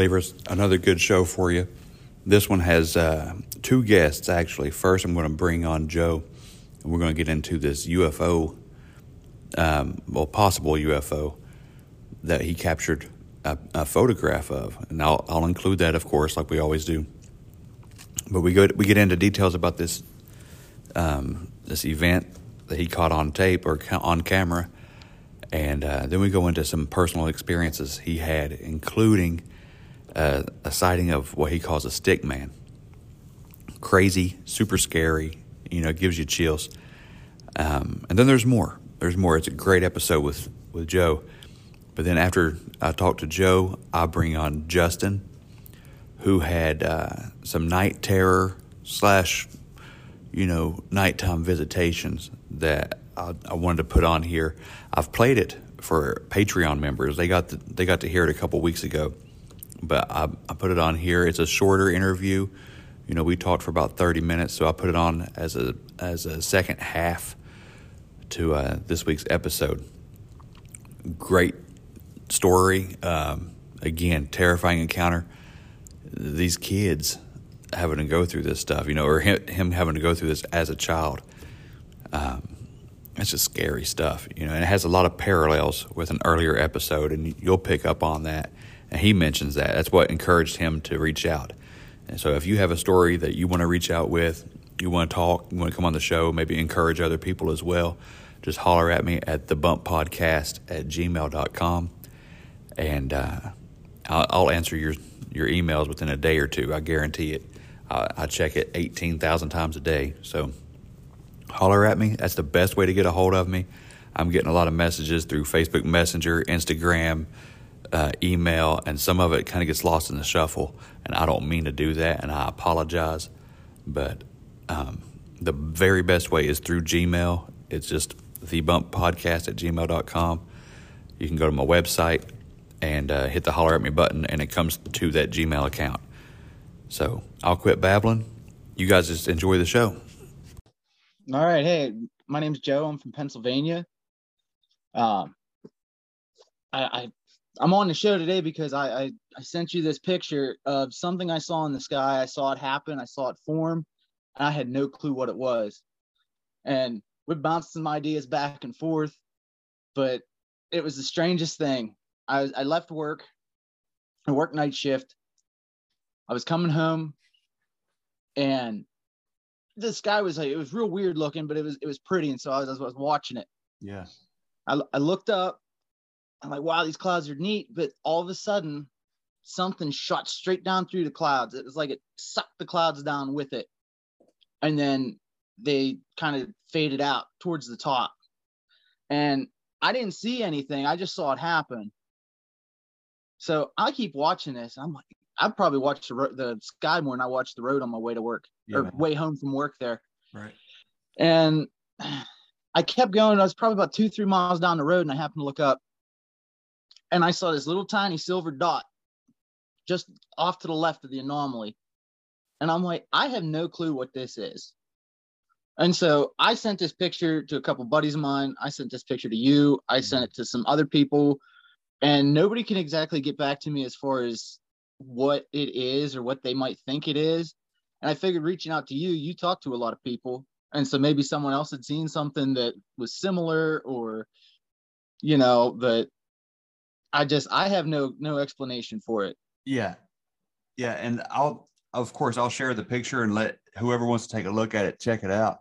Believers. Another good show for you. This one has uh, two guests, actually. First, I'm going to bring on Joe, and we're going to get into this UFO, um, well, possible UFO that he captured a, a photograph of. And I'll, I'll include that, of course, like we always do. But we, go, we get into details about this, um, this event that he caught on tape or ca- on camera. And uh, then we go into some personal experiences he had, including a sighting of what he calls a stick man. Crazy, super scary, you know, gives you chills. Um, and then there's more. There's more. It's a great episode with, with Joe. But then after I talk to Joe, I bring on Justin, who had uh, some night terror slash, you know, nighttime visitations that I, I wanted to put on here. I've played it for Patreon members. They got the, they got to hear it a couple weeks ago, but I, I put it on here. It's a shorter interview. You know, we talked for about thirty minutes, so I put it on as a as a second half to uh, this week's episode. Great story. Um, again, terrifying encounter. These kids having to go through this stuff, you know, or him, him having to go through this as a child. Um, it's just scary stuff, you know, and it has a lot of parallels with an earlier episode, and you'll pick up on that. And he mentions that. That's what encouraged him to reach out. And so, if you have a story that you want to reach out with, you want to talk, you want to come on the show, maybe encourage other people as well, just holler at me at the bump podcast at gmail.com. And uh, I'll, I'll answer your, your emails within a day or two. I guarantee it. I, I check it 18,000 times a day. So, holler at me. That's the best way to get a hold of me. I'm getting a lot of messages through Facebook Messenger, Instagram, uh, email, and some of it kind of gets lost in the shuffle. And I don't mean to do that, and I apologize. But um, the very best way is through Gmail. It's just thebumppodcast at gmail.com. You can go to my website and uh, hit the holler at me button, and it comes to that Gmail account. So I'll quit babbling. You guys just enjoy the show. All right. Hey, my name's Joe. I'm from Pennsylvania. Um, I, I I'm on the show today because I, I I sent you this picture of something I saw in the sky. I saw it happen. I saw it form. And I had no clue what it was. And we bounced some ideas back and forth, but it was the strangest thing. I I left work. I worked night shift. I was coming home, and the sky was like it was real weird looking, but it was it was pretty, and so I was, I was watching it. Yeah. I, I looked up. I'm like, wow, these clouds are neat, but all of a sudden, something shot straight down through the clouds. It was like it sucked the clouds down with it, and then they kind of faded out towards the top. And I didn't see anything. I just saw it happen. So I keep watching this. I'm like, I probably watched the, ro- the sky more than I watched the road on my way to work or Yeah. way home from work there. Right. And I kept going. I was probably about two, three miles down the road, and I happened to look up, and I saw this little tiny silver dot just off to the left of the anomaly. And I'm like, I have no clue what this is. And so I sent this picture to a couple buddies of mine. I sent this picture to you. I mm-hmm. sent it to some other people. and nobody can exactly get back to me as far as what it is or what they might think it is. And I figured reaching out to you, you talk to a lot of people, and so maybe someone else had seen something that was similar, or you know, but I just I have no no explanation for it. Yeah. Yeah. And I'll, of course, I'll share the picture and let whoever wants to take a look at it check it out.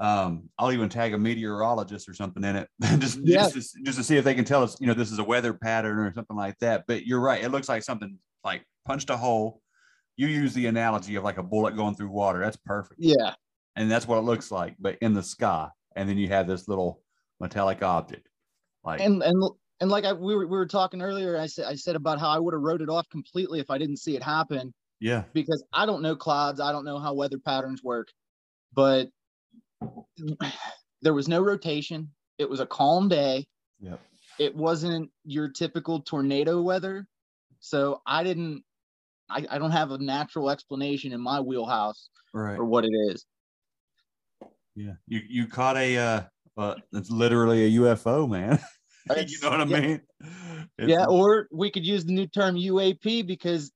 Um, I'll even tag a meteorologist or something in it just, Yeah. just, to, just to see if they can tell us, you know, this is a weather pattern or something like that. But you're right. It looks like something like punched a hole. You use the analogy of like a bullet going through water. That's perfect. Yeah, And that's what it looks like, but in the sky. And then you have this little metallic object. Like, and and and like I we were we were talking earlier, I said I said about how I would have wrote it off completely if I didn't see it happen. yeah. because I don't know clouds. I don't know how weather patterns work, but there was no rotation. It was a calm day. Yep. It wasn't your typical tornado weather. So I didn't, I, I don't have a natural explanation in my wheelhouse Right. for what it is. Yeah. You, you caught a, uh, uh, it's literally a UFO, man. you know what I mean? It's- Yeah. Or we could use the new term UAP because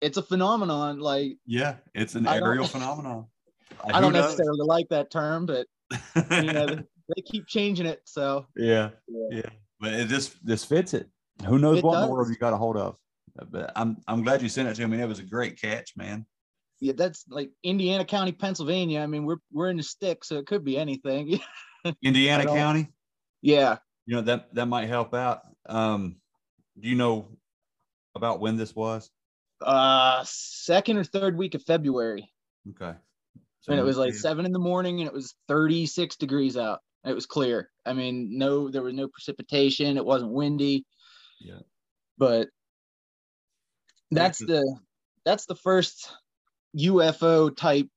it's a phenomenon. Like, Yeah, it's an aerial phenomenon. I don't uh, necessarily like that term, but you know, they, keep changing it. So yeah, Yeah. yeah, but it just this fits it. Who knows It what in the world you got a hold of? But I'm I'm glad you sent it to me. It was a great catch, man. yeah, that's like Indiana County, Pennsylvania. I mean, we're we're in the stick, so it could be anything. Indiana County. yeah. You know that that might help out. Um, do you know about when this was? Uh second or third week of February. Okay, and it was like seven in the morning and it was 36 degrees out. It was clear. I mean, no, there was no precipitation. It wasn't windy. Yeah. But that's the that's the first UFO type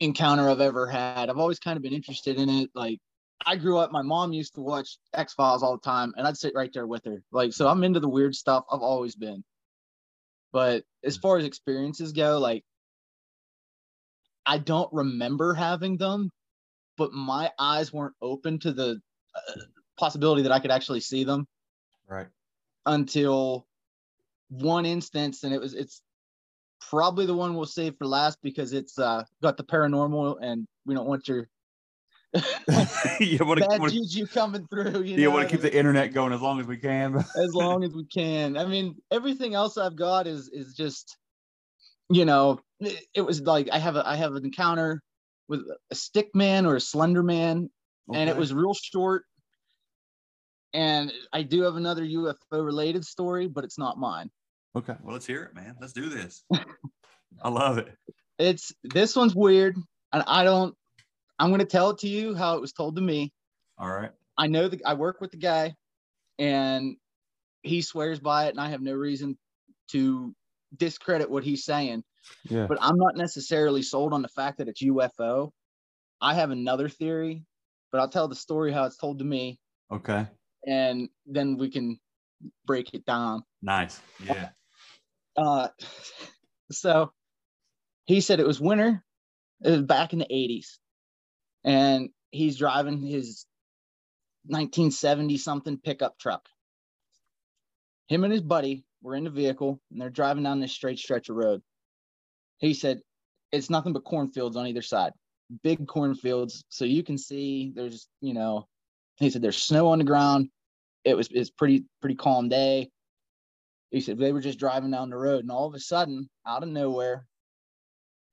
encounter I've ever had. I've always kind of been interested in it. Like I grew up, my mom used to watch X Files all the time, and I'd sit right there with her. Like, so I'm into the weird stuff. I've always been. But as far as experiences go, like I don't remember having them, but my eyes weren't open to the uh, possibility that I could actually see them right. until one instance, and it was it's probably the one we'll save for last because it's uh, got the paranormal, and we don't want your you want bad to juju coming through. You you know, want to keep the internet going as long as we can. as long as we can. I mean, everything else I've got is is just, you know, it, it was like I have a I have an encounter with a stick man or a slender man, and it was real short. And I do have another UFO related story, but it's not mine. okay. Well, let's hear it, man. Let's do this. I love it. It's this one's weird, and I don't. I'm gonna tell it to you how it was told to me. All right. I know that I work with the guy, and he swears by it, and I have no reason to discredit what he's saying. Yeah. But I'm not necessarily sold on the fact that it's UFO. I have another theory, but I'll tell the story how it's told to me, Okay. and then we can break it down. Nice. Yeah. Uh, so he said it was winter. It was back in the 80s. And he's driving his 1970 something pickup truck. Him and his buddy were in the vehicle and they're driving down this straight stretch of road. He said it's nothing but cornfields on either side, big cornfields. So you can see there's, you know, he said there's snow on the ground. It was it's pretty pretty calm day he said they were just driving down the road and all of a sudden out of nowhere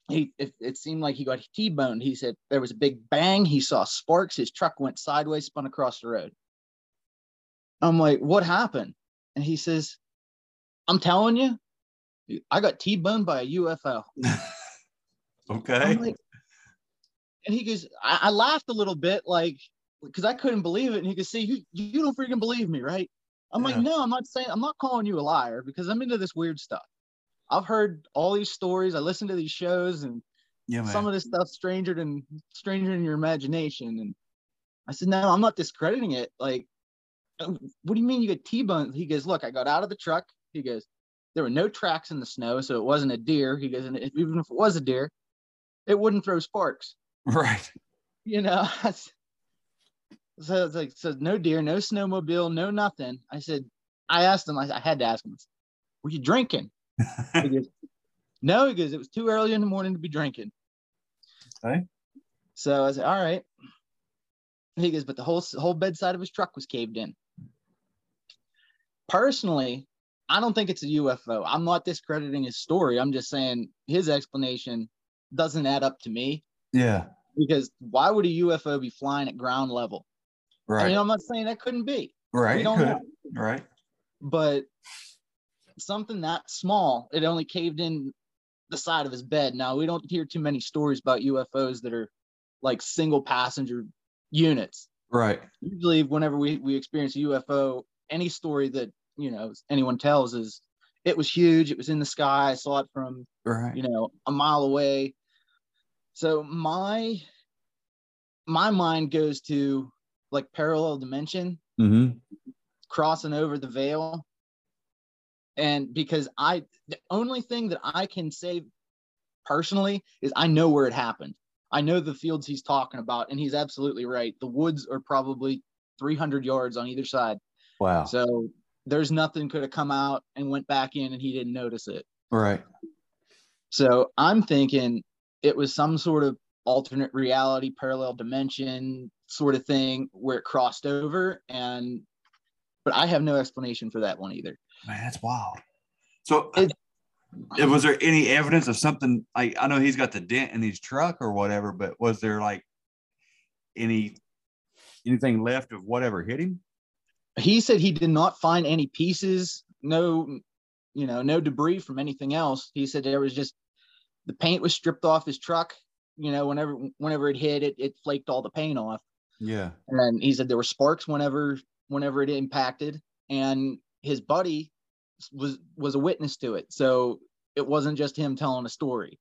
he it, it seemed like he got t-boned he said there was a big bang he saw sparks his truck went sideways spun across the road i'm like what happened and he says i'm telling you i got t-boned by a ufo Okay. Like, and he goes, I, I laughed a little bit, like, because I couldn't believe it. And he goes, See, you, you don't freaking believe me, right? I'm Yeah. like, No, I'm not saying, I'm not calling you a liar because I'm into this weird stuff. I've heard all these stories. I listen to these shows, and yeah, some of this stuff stranger than stranger in your imagination. And I said, No, I'm not discrediting it. Like, "Uh, what do you mean you get T-boned? He goes, Look, I got out of the truck. He goes, There were no tracks in the snow, so it wasn't a deer. He goes, and even if it was a deer, it wouldn't throw sparks right. you know so it's like so no deer no snowmobile no nothing i said I asked him. I, I had to ask him. Were you drinking? He goes, no, he goes. It was too early in the morning to be drinking. Okay. So I said, all right. He goes, but the whole whole bedside of his truck was caved in. Personally, I don't think it's a UFO. I'm not discrediting his story. I'm just saying his explanation doesn't add up to me yeah. because why would a UFO be flying at ground level? I Right. mean, I'm not saying that couldn't be, right. we don't know. Right. but something that small, it only caved in the side of his bed. Now, we don't hear too many stories about UFOs that are like single passenger units. Right. Usually, whenever we, we experience a UFO, any story that you know anyone tells is it was huge, it was in the sky, I saw it from Right. you know a mile away so my my mind goes to like parallel dimension Mm-hmm. crossing over the veil and because i the only thing that i can say personally is i know where it happened i know the fields he's talking about and he's absolutely right the woods are probably 300 yards on either side Wow. so there's nothing could have come out and went back in and he didn't notice it right. So I'm thinking it was some sort of alternate reality, parallel dimension sort of thing where it crossed over. And, but I have no explanation for that one either. Man, that's wild. So, It- uh, was there any evidence of something like I know he's got the dent in his truck or whatever, but was there like any anything left of whatever hit him? He said he did not find any pieces, no, you know, no debris from anything else. He said there was just the paint was stripped off his truck. You know, whenever whenever it hit, it it flaked all the paint off. Yeah. and he said there were sparks whenever whenever it impacted and his buddy was was a witness to it so it wasn't just him telling a story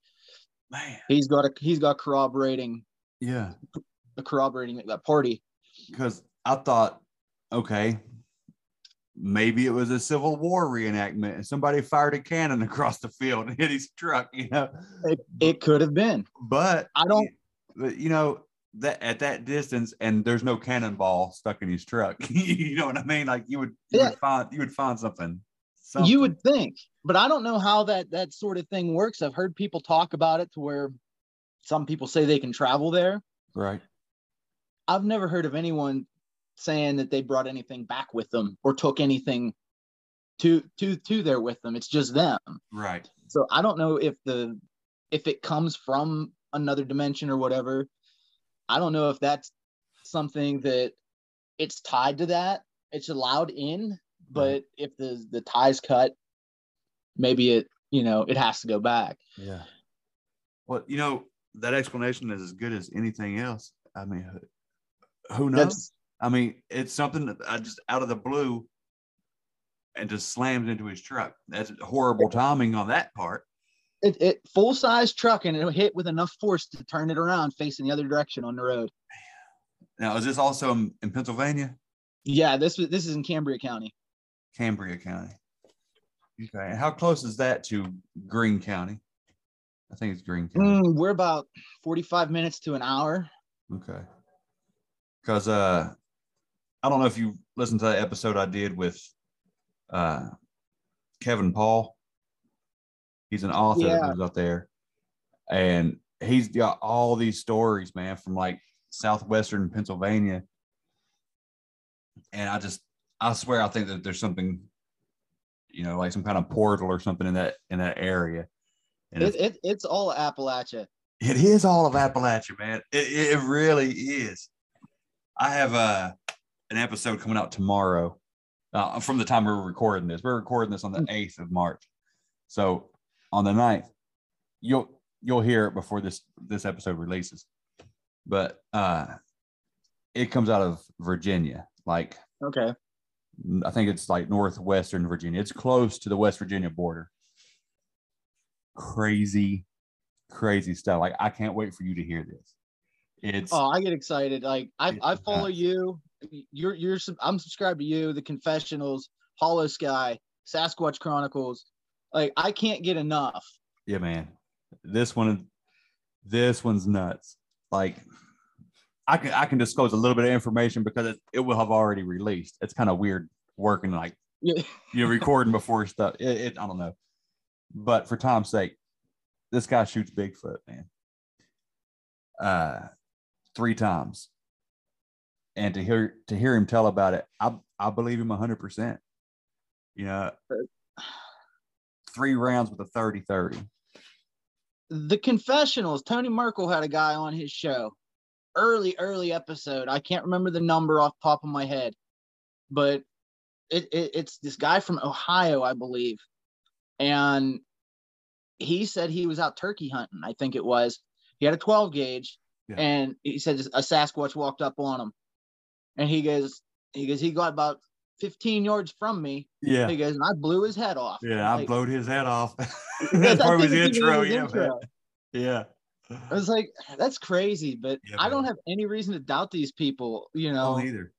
Man. he's got a he's got corroborating Yeah. corroborating that party Because I thought, okay, maybe it was a Civil War reenactment and somebody fired a cannon across the field and hit his truck, you know. it, it could have been But i don't but you know that at that distance and there's no cannonball stuck in his truck. You know what i mean? Like you would you Yeah. would find you would find something, something. you would think but i don't know how that that sort of thing works. I've heard people talk about it to where some people say they can travel there. Right. I've never heard of anyone saying that they brought anything back with them or took anything to to to there with them. It's just them. Right. So i don't know if the if it comes from another dimension or whatever i don't know if that's something that it's tied to that. It's allowed in but if the the ties cut maybe it you know it has to go back. Yeah. Well you know that explanation is as good as anything else. I mean who- who knows? That's i mean it's something that i just out of the blue and just slams into his truck. That's horrible timing on that part it, it full size truck and it hit with enough force to turn it around facing the other direction on the road now is this also in, in pennsylvania yeah this was this is in cambria county Cambria County. Okay. And how close is that to Greene County? I think it's Greene County. Mm, we're about 45 minutes to an hour Okay. Because uh I don't know if you listened to that episode I did with uh Kevin Paul. He's an author that lives out there. And he's got all these stories, man, from like southwestern Pennsylvania. And I just I swear I think that there's something, you know, like some kind of portal or something in that in that area. And it, it's- it, it's all appalachia it is all of Appalachia, man. It, it really is. I have a an episode coming out tomorrow. Uh, from the time we're recording this, we're recording this on the eighth of March. So on the 9th, you'll you'll hear it before this this episode releases. But uh, it comes out of Virginia, like okay I think it's like northwestern Virginia. It's close to the West Virginia border. Crazy, crazy stuff. Like I can't wait for you to hear this. It's Oh, I get excited. Like I, I follow you. You're you're I'm subscribed to you, the confessionals, Hollow Sky, Sasquatch Chronicles. Like I can't get enough. yeah, man. This one, this one's nuts. Like I can I can disclose a little bit of information because it, it will have already released. It's kind of weird working like Yeah. you're recording before stuff. It, it, I don't know, but for Tom's sake, this guy shoots Bigfoot, man. Uh, three times, and to hear to hear him tell about it, I I believe him hundred percent. You know, three rounds with a 30-30. the confessionals tony merkel had a guy on his show. Early early episode. I can't remember the number off the top of my head but it, it it's this guy from ohio i believe. And he said he was out turkey hunting i think it was. He had a 12 gauge Yeah. and he said a sasquatch walked up on him. And he goes he goes he got about 15 yards from me Yeah, he goes and i blew his head off yeah, I blew his head off. I That's part of think his it's even intro. Yeah, intro. yeah. I was like, that's crazy, but Yeah, I don't have any reason to doubt these people. You know, either.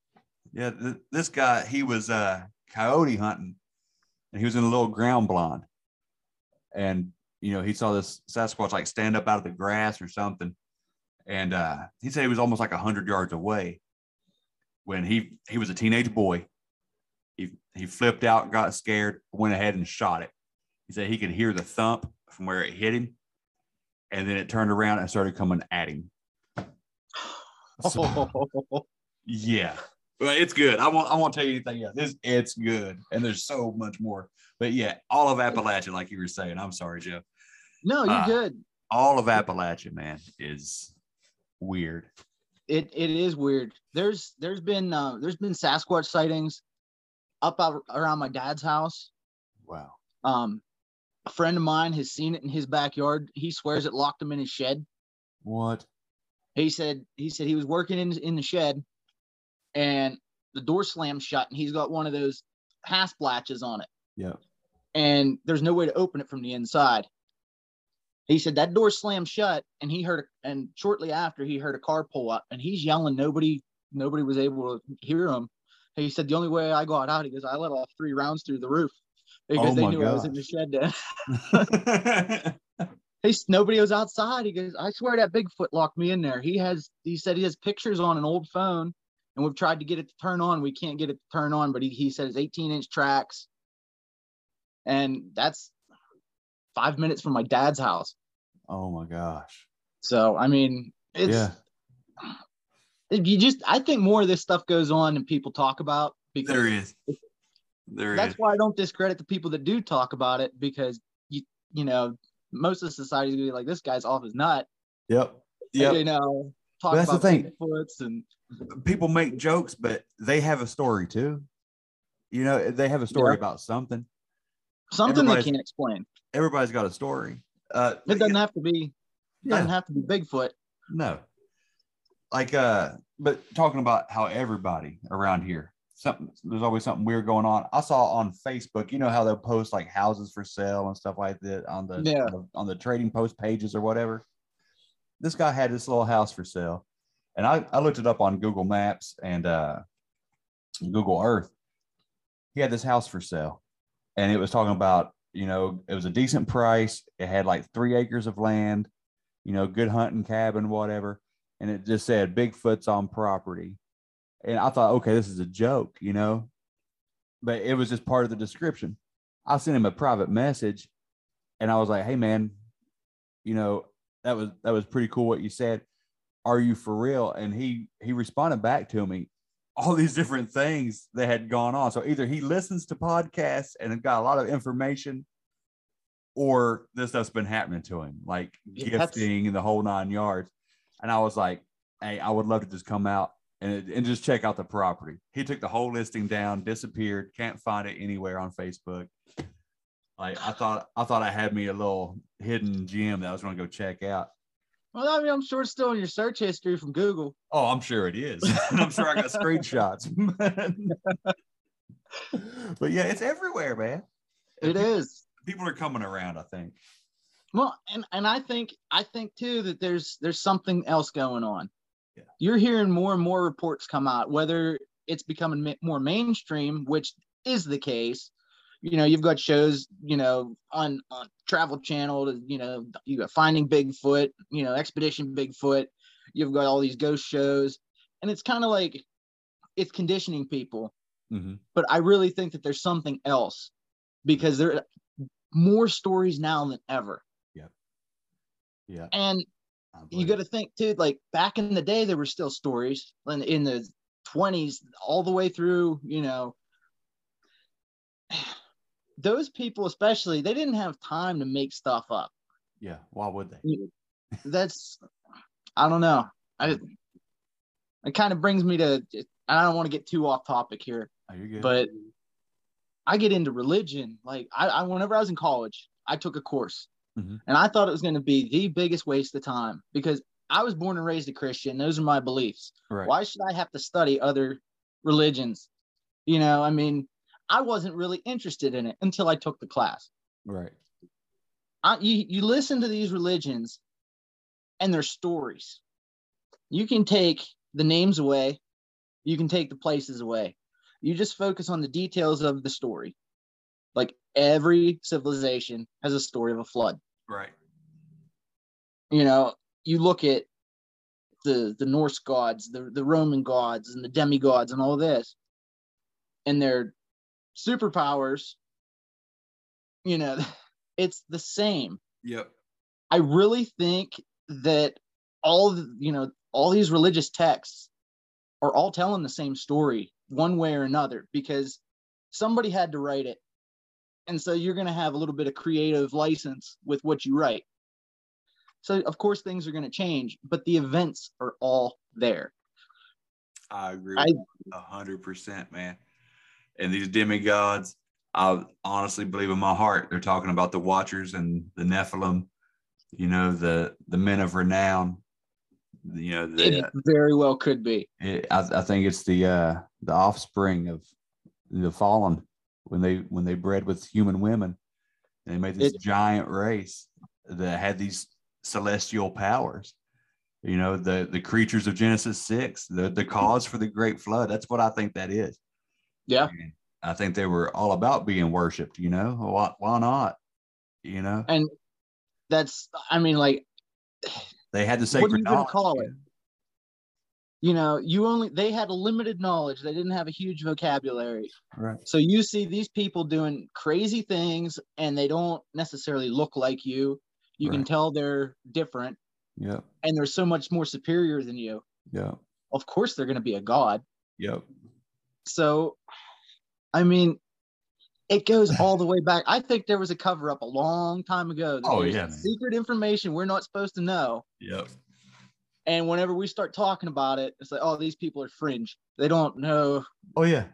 Yeah, th- this guy he was uh, coyote hunting, and he was in a little ground blind, and you know he saw this Sasquatch like stand up out of the grass or something, and uh, he said he was almost like a hundred yards away when he he was a teenage boy. He he flipped out, got scared, went ahead and shot it. He said he could hear the thump from where it hit him, and then it turned around and started coming at him. So- yeah. Well, it's good. I won't I won't tell you anything else. It's it's good. And there's so much more. But yeah, all of Appalachia, like you were saying. I'm sorry, Jeff. no, you're Ah. good. All of Appalachia, man, is weird. It it is weird. There's there's been uh, there's been Sasquatch sightings up out around my dad's house. Wow. Um, a friend of mine has seen it in his backyard. He swears it locked him in his shed. What? He said he said he was working in in the shed, and the door slammed shut, and he's got one of those hasp latches on it. Yeah. and there's no way to open it from the inside. He said that door slammed shut, and he heard, and shortly after he heard a car pull up, and he's yelling. Nobody, nobody was able to hear him. He said the only way I got out, he goes, I let off three rounds through the roof because Oh they knew I was in the shed. Then he nobody was outside. He goes, I swear that Bigfoot locked me in there. He has, he said he has pictures on an old phone, and we've tried to get it to turn on. We can't get it to turn on, but he, he said it's 18 inch tracks, and that's five minutes from my dad's house. oh my gosh. So I mean, it's yeah. You just I think more of this stuff goes on and people talk about because There is. There is. that's why I don't discredit the people that do talk about it because you you know most of society is gonna be like this guy's off his nut. Yep. you know, talk Well, that's the about thing. Bigfoots and People make jokes, but they have a story too. You know, they have a story Yeah. about something. something they can't explain. Everybody's got a story. Uh, It doesn't have to be yeah. doesn't have to be Bigfoot. No. Like uh but talking about how everybody around here something there's always something weird going on. I saw on Facebook, you know how they'll post like houses for sale and stuff like that on the Yeah. on the, on the trading post pages or whatever. This guy had this little house for sale. And I, I looked it up on Google Maps and uh Google Earth. He had this house for sale. And it was talking about, you know, it was a decent price. It had like three acres of land you know, good hunting cabin, whatever. And it just said Bigfoot's on property. And I thought, okay, this is a joke, you know, but it was just part of the description. I sent him a private message and I was like, hey, man, you know, that was that was pretty cool what you said. Are you for real? And he he responded back to me all these different things that had gone on. So either he listens to podcasts and got a lot of information, or this stuff's been happening to him, like Yeah, gifting and the whole nine yards. And I was like, hey, I would love to just come out and, and just check out the property. He took the whole listing down, disappeared, can't find it anywhere on Facebook. Like I thought, I thought I had me a little hidden gem that I was going to go check out. Well, I mean, I'm sure it's still in your search history from Google. Oh, I'm sure it is. I'm sure I got screenshots. but yeah, it's everywhere, man. It is. People are coming around, I think. Well, and and I think I think too that there's there's something else going on. Yeah. You're hearing more and more reports come out, whether it's becoming more mainstream, which is the case. You know, you've got shows, you know, on on Travel Channel, you know, you got Finding Bigfoot, you know, Expedition Bigfoot. You've got all these ghost shows, and it's kind of like it's conditioning people. hmm but I really think that there's something else because there are more stories now than ever. Yeah. And you got to think too, like back in the day, there were still stories in, in the 20s, all the way through, you know. Those people, especially, they didn't have time to make stuff up. Yeah. Why would they? That's, I don't know. I, just it kind of brings me to, I don't want to get too off topic here, Oh, you're good. but I get into religion. Like I, I whenever I was in college, I took a course, Mhm. and I thought it was going to be the biggest waste of time because I was born and raised a Christian. Those are my beliefs. right. Why should I have to study other religions? You know, I mean, I wasn't really interested in it until I took the class. Right. I, you, you listen to these religions and their stories. You can take the names away, you can take the places away. You just focus on the details of the story. Like every civilization has a story of a flood. Right. You know, you look at the the Norse gods, the, the Roman gods, and the demigods, and all this, and their superpowers, you know, it's the same. Yep. I really think that all you know all these religious texts are all telling the same story one way or another because somebody had to write it. And so you're going to have a little bit of creative license with what you write. So of course things are going to change, but the events are all there. I agree I- with you a hundred percent, man. And these demigods, I honestly believe in my heart they're talking about the Watchers and the Nephilim. You know, the the men of renown. You know, the, It very well could be. it, I, I think it's the uh, the offspring of the fallen when they when they bred with human women, and they made this It- giant race that had these celestial powers. You know, the the creatures of Genesis six, the the cause for the great flood. That's what I think that is. Yeah. And I think they were all about being worshipped. You know, why why not? You know, And that's I mean like they had the what sacred you going to knowledge, call it? You know, you only they had a limited knowledge. They didn't have a huge vocabulary. Right. So you see these people doing crazy things and they don't necessarily look like you. You can tell they're different yeah and they're so much more superior than you. yeah Of course they're going to be a god. Yep. So I mean it goes all the way back. I think there was a cover up a long time ago. that Oh, yeah. Secret information we're not supposed to know. Yep. And whenever we start talking about it, it's like, oh, these people are fringe. They don't know. Oh yeah.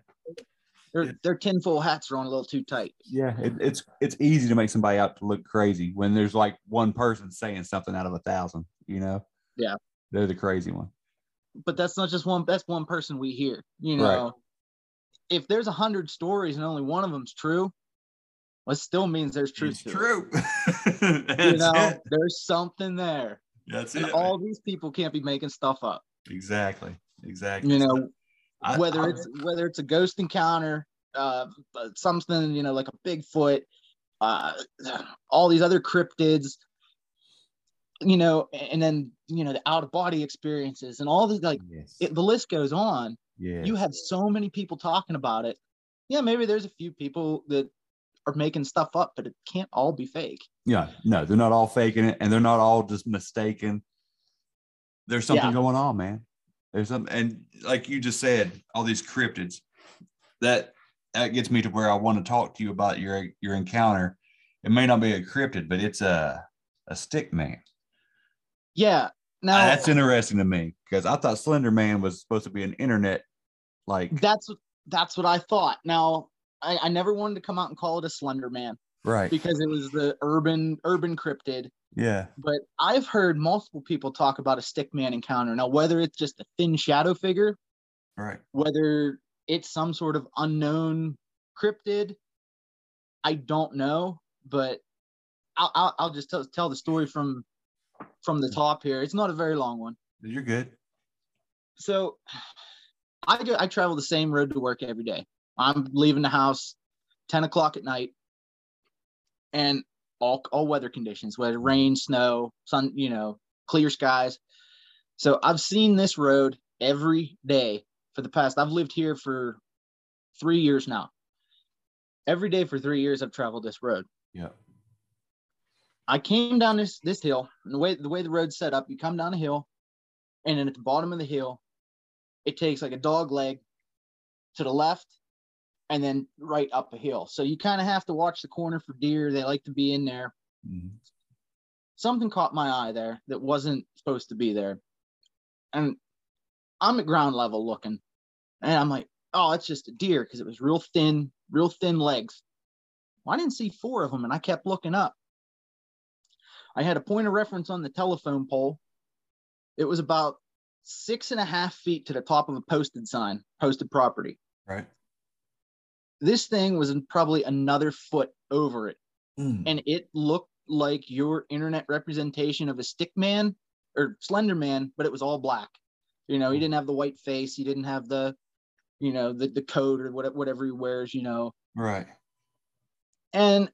Their their tinfoil hats are on a little too tight. Yeah, it, it's it's easy to make somebody out to look crazy when there's like one person saying something out of a thousand. You know. Yeah. They're the crazy one. But that's not just one. That's one person we hear. You Right. know, if there's a hundred stories and only one of them's true, well, it still means there's truth. It's to it. true. You know, it. there's something there. That's And it. all man. these people can't be making stuff up. Exactly. Exactly. You know, I- whether I- it's whether it's a ghost encounter, uh, something you know like a Bigfoot, uh, all these other cryptids, you know, and then you know the out of body experiences and all these like. yes. It, the list goes on. yeah. You have so many people talking about it. Yeah, maybe there's a few people that are making stuff up, but it can't all be fake. yeah. No, they're not all faking it, and they're not all just mistaken. There's something Yeah. going on, man. There's some, and like you just said, all these cryptids. That that gets me to where I want to talk to you about your your encounter. It may not be a cryptid, but it's a a stick man. Yeah. Now Uh, that's interesting to me because I thought Slender Man was supposed to be an internet like that's what that's what I thought. Now I, I never wanted to come out and call it a Slender Man right. because it was the urban urban cryptid. Yeah. But I've heard multiple people talk about a stick man encounter. Now, whether it's just a thin shadow figure, Right. whether it's some sort of unknown cryptid, I don't know. But I'll, I'll, I'll just tell, tell the story from from the top here. It's not a very long one. You're good. So I go, I travel the same road to work every day. I'm leaving the house 10 o'clock at night and all, all weather conditions, whether rain, snow, sun, you know, clear skies. So I've seen this road every day for the past, I've lived here for three years now. Every day for three years, I've traveled this road. Yeah. I came down this this hill, and the way the way the road's set up, you come down a hill, and then at the bottom of the hill, it takes like a dog leg to the left, and then right up a hill. So you kind of have to watch the corner for deer. They like to be in there. Mhm. Something caught my eye there that wasn't supposed to be there, and I'm at ground level looking, and I'm like, oh, it's just a deer because it was real thin, real thin legs. Well, I didn't see four of them, and I kept looking up. I had a point of reference on the telephone pole. It was about six and a half feet to the top of a posted sign, posted property. Right. This thing was probably another foot over it, Mm. and it looked like your internet representation of a stick man or slender man, but it was all black. You know, he didn't have the white face, he didn't have the, you know, the, the coat or whatever, whatever he wears, you know. Right. and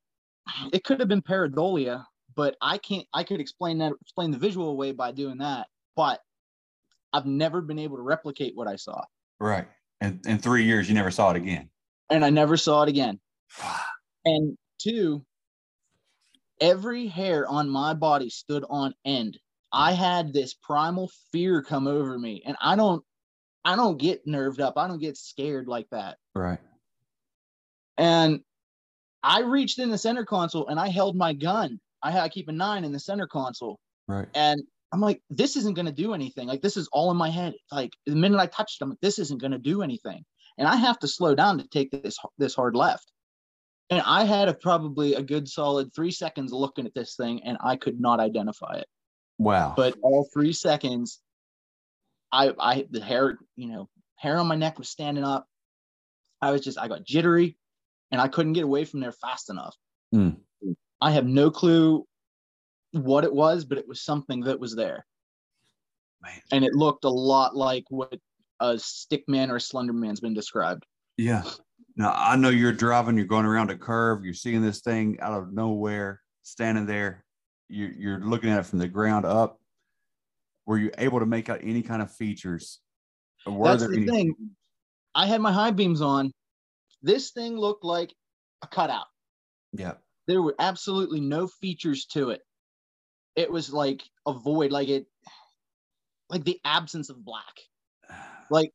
it could have been pareidolia but i can't i could explain that explain the visual away by doing that but i've never been able to replicate what i saw Right. And in three years, you never saw it again. And i never saw it again and two every hair on my body stood on end i had this primal fear come over me and i don't i don't get nerved up i don't get scared like that Right. and I reached in the center console and I held my gun. I had I keep a nine in the center console, Right. and I'm like, this isn't gonna do anything. Like this is all in my head. Like the minute I touched them, this isn't gonna do anything, and I have to slow down to take this this hard left. And I had a, probably a good solid three seconds looking at this thing, and I could not identify it. Wow. But all three seconds, I I the hair you know hair on my neck was standing up. I was just I got jittery, and I couldn't get away from there fast enough. Hmm. I have no clue what it was, but it was something that was there, Man. and it looked a lot like what a stick man or a slender man's been described. Yeah. Now I know you're driving, you're going around a curve, you're seeing this thing out of nowhere, standing there, you're, you're looking at it from the ground up. Were you able to make out any kind of features? Were That's the any? thing. I had my high beams on. This thing looked like a cutout. Yeah. there were absolutely no features to it. It was like a void, like it, like the absence of black. Like,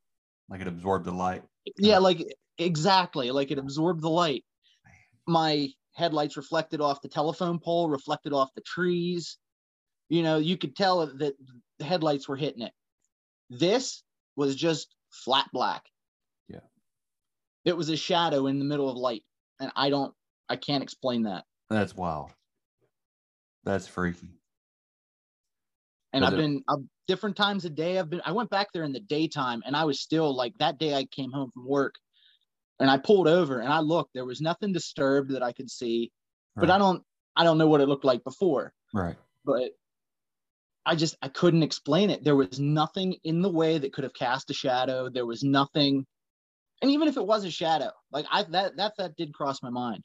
Like it absorbed the light. yeah, like exactly, like it absorbed the light. My headlights reflected off the telephone pole, reflected off the trees. You know, you could tell that the headlights were hitting it. This was just flat black. Yeah. It was a shadow in the middle of light. And I don't, I can't explain that. That's wild. That's freaky. And I've been I've, different times a day. I've been I went back there in the daytime, and I was still like that day. I came home from work, and I pulled over and I looked. There was nothing disturbed that I could see, but I don't I don't know what it looked like before. Right. But I just I couldn't explain it. There was nothing in the way that could have cast a shadow. There was nothing, and even if it was a shadow, like I that that that did cross my mind.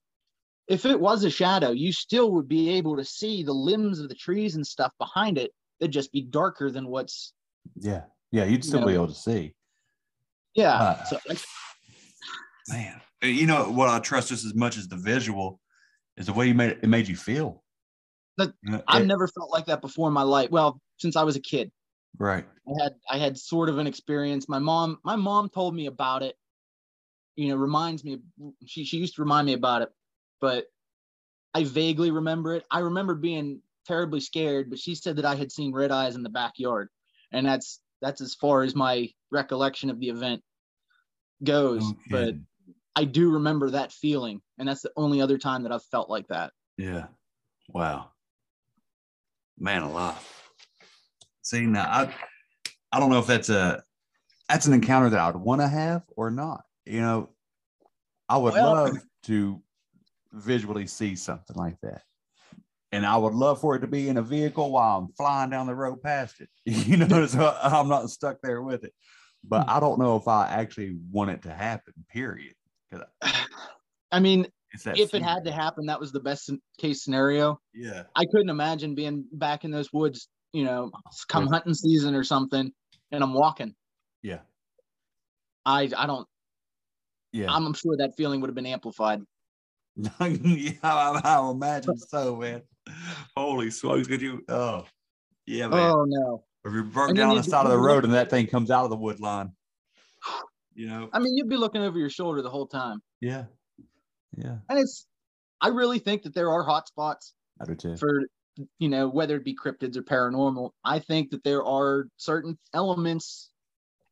If it was a shadow, you still would be able to see the limbs of the trees and stuff behind it. It'd just be darker than what's Yeah. Yeah. You'd still know, be able to see. yeah. Uh, so like, Man. You know what I trust just as much as the visual is the way you made it, it made you feel. But You know, I've it- never felt like that before in my life. Well, since I was a kid. right. I had I had sort of an experience. My mom my mom told me about it. You know, reminds me. She she used to remind me about it, but I vaguely remember it. I remember being terribly scared, but she said that I had seen red eyes in the backyard, and that's that's as far as my recollection of the event goes. No but. I do remember that feeling, and that's the only other time that I've felt like that. Yeah. Wow. Man alive. See now I I don't know if that's a that's an encounter that I'd want to have or not. You know, I would Well- love to visually see something like that. And I would love for it to be in a vehicle while I'm flying down the road past it. You know, so I'm not stuck there with it. But hmm. I don't know if I actually want it to happen, period. 'Cause I mean, if it had to happen, that was the best case scenario. Yeah. I couldn't imagine being back in those woods, you know, come With- hunting season or something, and I'm walking. Yeah. I I don't Yeah. I'm sure that feeling would have been amplified. yeah, I, I imagine so, man. Holy smokes, could you? Oh, yeah, man. Oh no. if you're broke and then down the side of the road and that thing comes out of the wood line, you know? I mean, you'd be looking over your shoulder the whole time. Yeah. Yeah. And it's I really think that there are hot spots I do too. for you know, whether it be cryptids or paranormal. I think that there are certain elements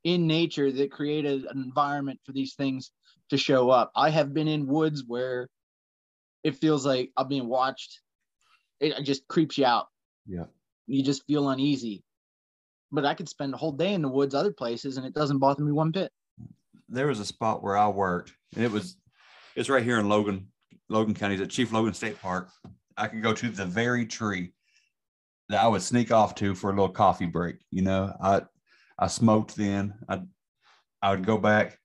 in nature that create a- an environment for these things to show up. I have been in woods where it feels like I'm being watched. It just creeps you out. Yeah. You just feel uneasy. But I could spend a whole day in the woods other places and it doesn't bother me one bit. there was a spot where I worked, and it was it's right here in Logan, Logan County, at Chief Logan State Park. I could go to the very tree that I would sneak off to for a little coffee break. You know, I I smoked then. I I would go back,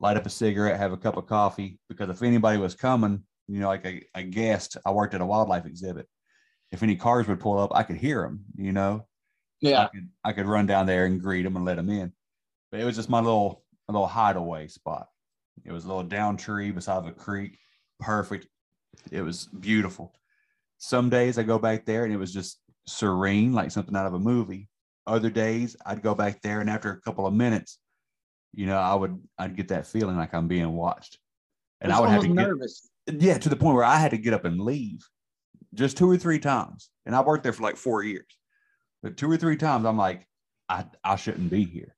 light up a cigarette, have a cup of coffee because if anybody was coming, you know, like a, a guest, I worked at a wildlife exhibit. If any cars would pull up, I could hear them. You know, Yeah. I could I could run down there and greet them and let them in. But it was just my little a little hideaway spot. It was a little down tree beside a creek. Perfect. It was beautiful. Some days I go back there and it was just serene, like something out of a movie. Other days I'd go back there and after a couple of minutes, you know, I would I'd get that feeling like I'm being watched. And It's I would have to get nervous. yeah, to the point where I had to get up and leave just two or three times. And I worked there for like four years. But two or three times I'm like, I, I shouldn't be here.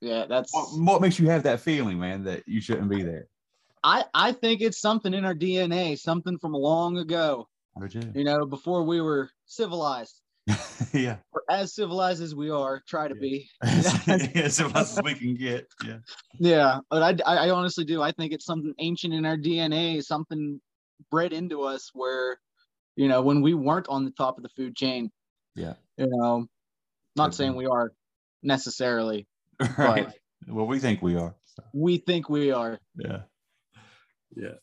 Yeah, that's What, what makes you have that feeling, man, that you shouldn't be there? I I think it's something in our DNA, something from long ago. You? You know, before we were civilized, yeah. or as civilized as we are, try to Yeah. be. as much as we can get. Yeah. Yeah, but I I honestly do. I think it's something ancient in our DNA, something bred into us where, you know, when we weren't on the top of the food chain, Yeah. you know, not Could saying we are necessarily, Right. Well, we think we are. so, we think we are. yeah. Yeah.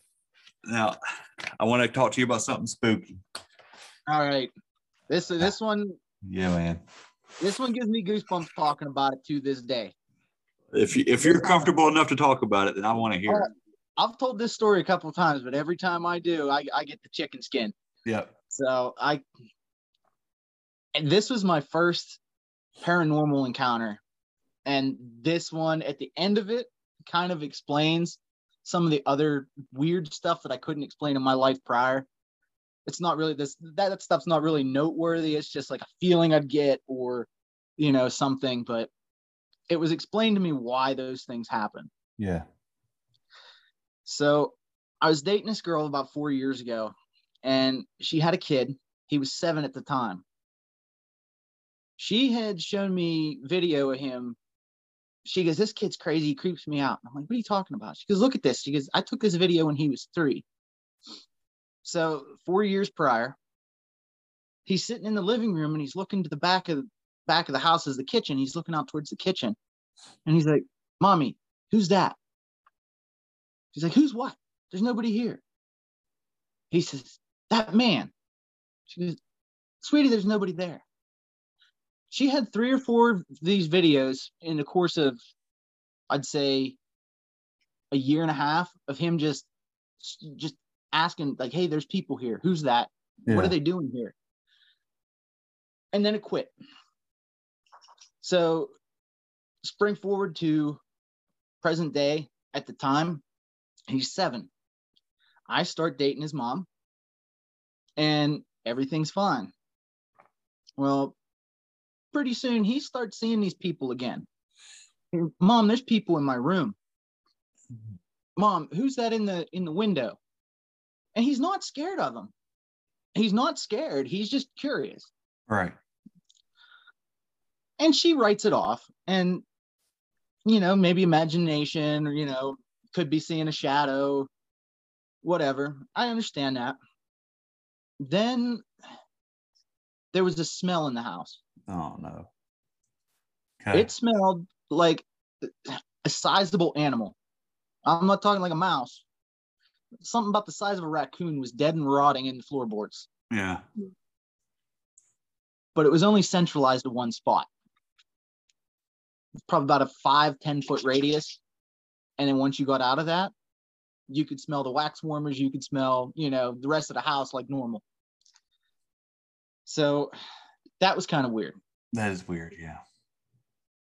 Now, I want to talk to you about something spooky. All right, this this one Yeah, man. this one gives me goosebumps talking about it to this day. If you if you're comfortable enough to talk about it, then I want to hear it. I've told this story a couple of times, but every time I do, I, I get the chicken skin. Yep. So I, and this was my first paranormal encounter. And this one at the end of it kind of explains some of the other weird stuff that I couldn't explain in my life prior. It's not really this, that, that stuff's not really noteworthy. It's just like a feeling I'd get or, you know, something, but it was explained to me why those things happen. Yeah. So I was dating this girl about four years ago, and she had a kid. He was seven at the time. She had shown me video of him. She goes, This kid's crazy. He creeps me out. I'm like, What are you talking about? She goes, Look at this. She goes, I took this video when he was three. So four years prior, he's sitting in the living room and he's looking to the back of back of the house is the kitchen. He's looking out towards the kitchen. And he's like, Mommy, who's that? She's like, Who's what? There's nobody here. He says, That man. She goes, Sweetie, there's nobody there. She had three or four of these videos in the course of, I'd say, a year and a half of him just just asking, like, hey, there's people here. Who's that? What are they doing here? And then it quit. So spring forward to present day at the time, he's seven. I start dating his mom, and everything's fine. Well, pretty soon he starts seeing these people again. Mom, there's people in my room. Mom, who's that in the in the window? And he's not scared of them. He's not scared. He's just curious Right. and she writes it off and you know maybe imagination or you know could be seeing a shadow whatever i understand that then there was a smell in the house Oh no. Okay. it smelled like a sizable animal i'm not talking like a mouse something about the size of a raccoon was dead and rotting in the floorboards yeah. but it was only centralized to one spot. It's probably about a five, 10 foot radius. And then once you got out of that, you could smell the wax warmers, you could smell, you know, the rest of the house like normal. So that was kind of weird. That is weird. Yeah.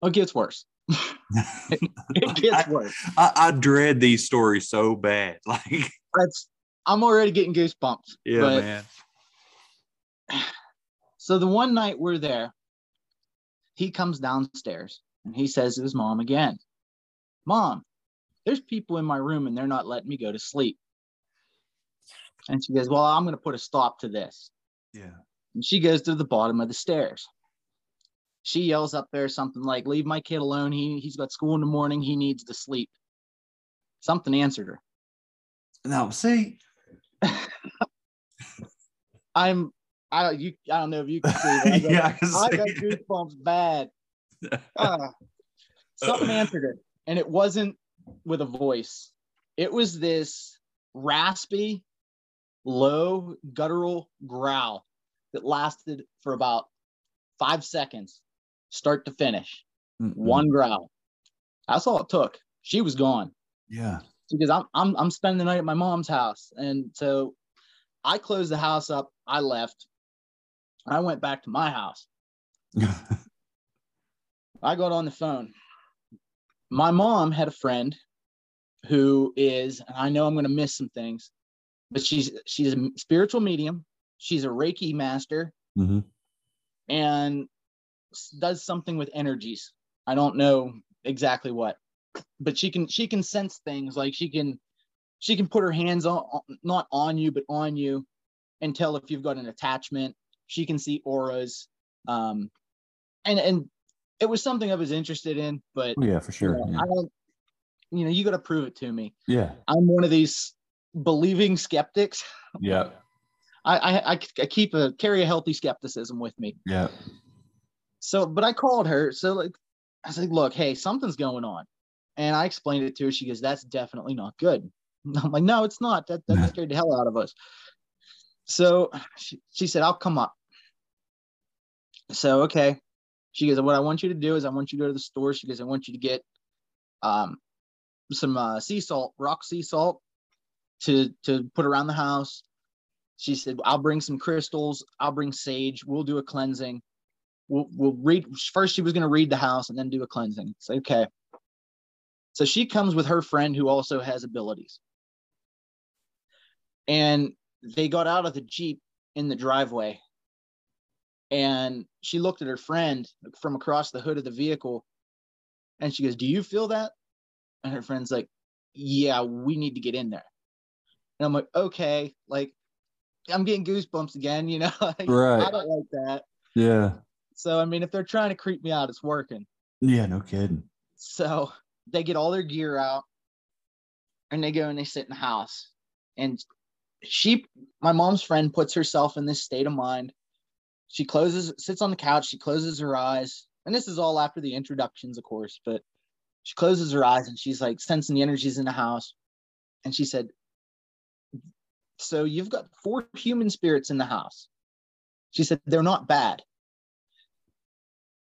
It gets worse. It gets worse. I, I dread these stories so bad. Like, That's I'm already getting goosebumps. yeah, But- man. So the one night we're there, he comes downstairs and he says to his mom again, Mom, there's people in my room and they're not letting me go to sleep. And she goes, Well, I'm going to put a stop to this. Yeah. And she goes to the bottom of the stairs. She yells up there something like, Leave my kid alone. He, he's got school in the morning. He needs to sleep. Something answered her. Now, see, I'm, I, you, I don't know if you can see, but I got, yeah, I can I got goosebumps bad. Ah. something answered it, and it wasn't with a voice. It was this raspy, low, guttural growl that lasted for about five seconds, start to finish. Mm-mm. One growl. That's all it took. She was gone Yeah. because I'm I'm I'm spending the night at my mom's house, and so I closed the house up. I left. I went back to my house. I got on the phone. My mom had a friend who is, and I know I'm going to miss some things, but she's she's a spiritual medium. She's a Reiki master Mhm. and does something with energies. I don't know exactly what, but she can she can sense things like she can she can put her hands on not on you but on you and tell if you've got an attachment. She can see auras. Um, and and it was something I was interested in, but Oh, yeah, for you sure. know, Yeah. I don't. You know, you got to prove it to me. yeah. I'm one of these believing skeptics. Yeah. I I, I, keep a carry a healthy skepticism with me. Yeah. So, but I called her. So like, I said, look, hey, something's going on, and I explained it to her. She goes, that's definitely not good. I'm like, no, it's not. That that scared the hell out of us. So she, she said, I'll come up. So okay. She goes, what I want you to do is I want you to go to the store. She goes, I want you to get um some uh, sea salt, rock sea salt, to to put around the house. She said, I'll bring some crystals. I'll bring sage. We'll do a cleansing. We'll we'll read first. She was going to read the house and then do a cleansing. It's okay. So she comes with her friend who also has abilities. And they got out of the Jeep in the driveway. And she looked at her friend from across the hood of the vehicle and she goes, Do you feel that? And her friend's like, Yeah, we need to get in there. And I'm like, Okay, like I'm getting goosebumps again, you know? like, Right. I don't like that. Yeah. So, I mean, if they're trying to creep me out, it's working. Yeah. No kidding. So they get all their gear out and they go and they sit in the house. And she, my mom's friend, puts herself in this state of mind. She closes, sits on the couch, she closes her eyes. And this is all after the introductions, of course, but she closes her eyes and she's like sensing the energies in the house. And she said, So you've got four human spirits in the house. She said, They're not bad.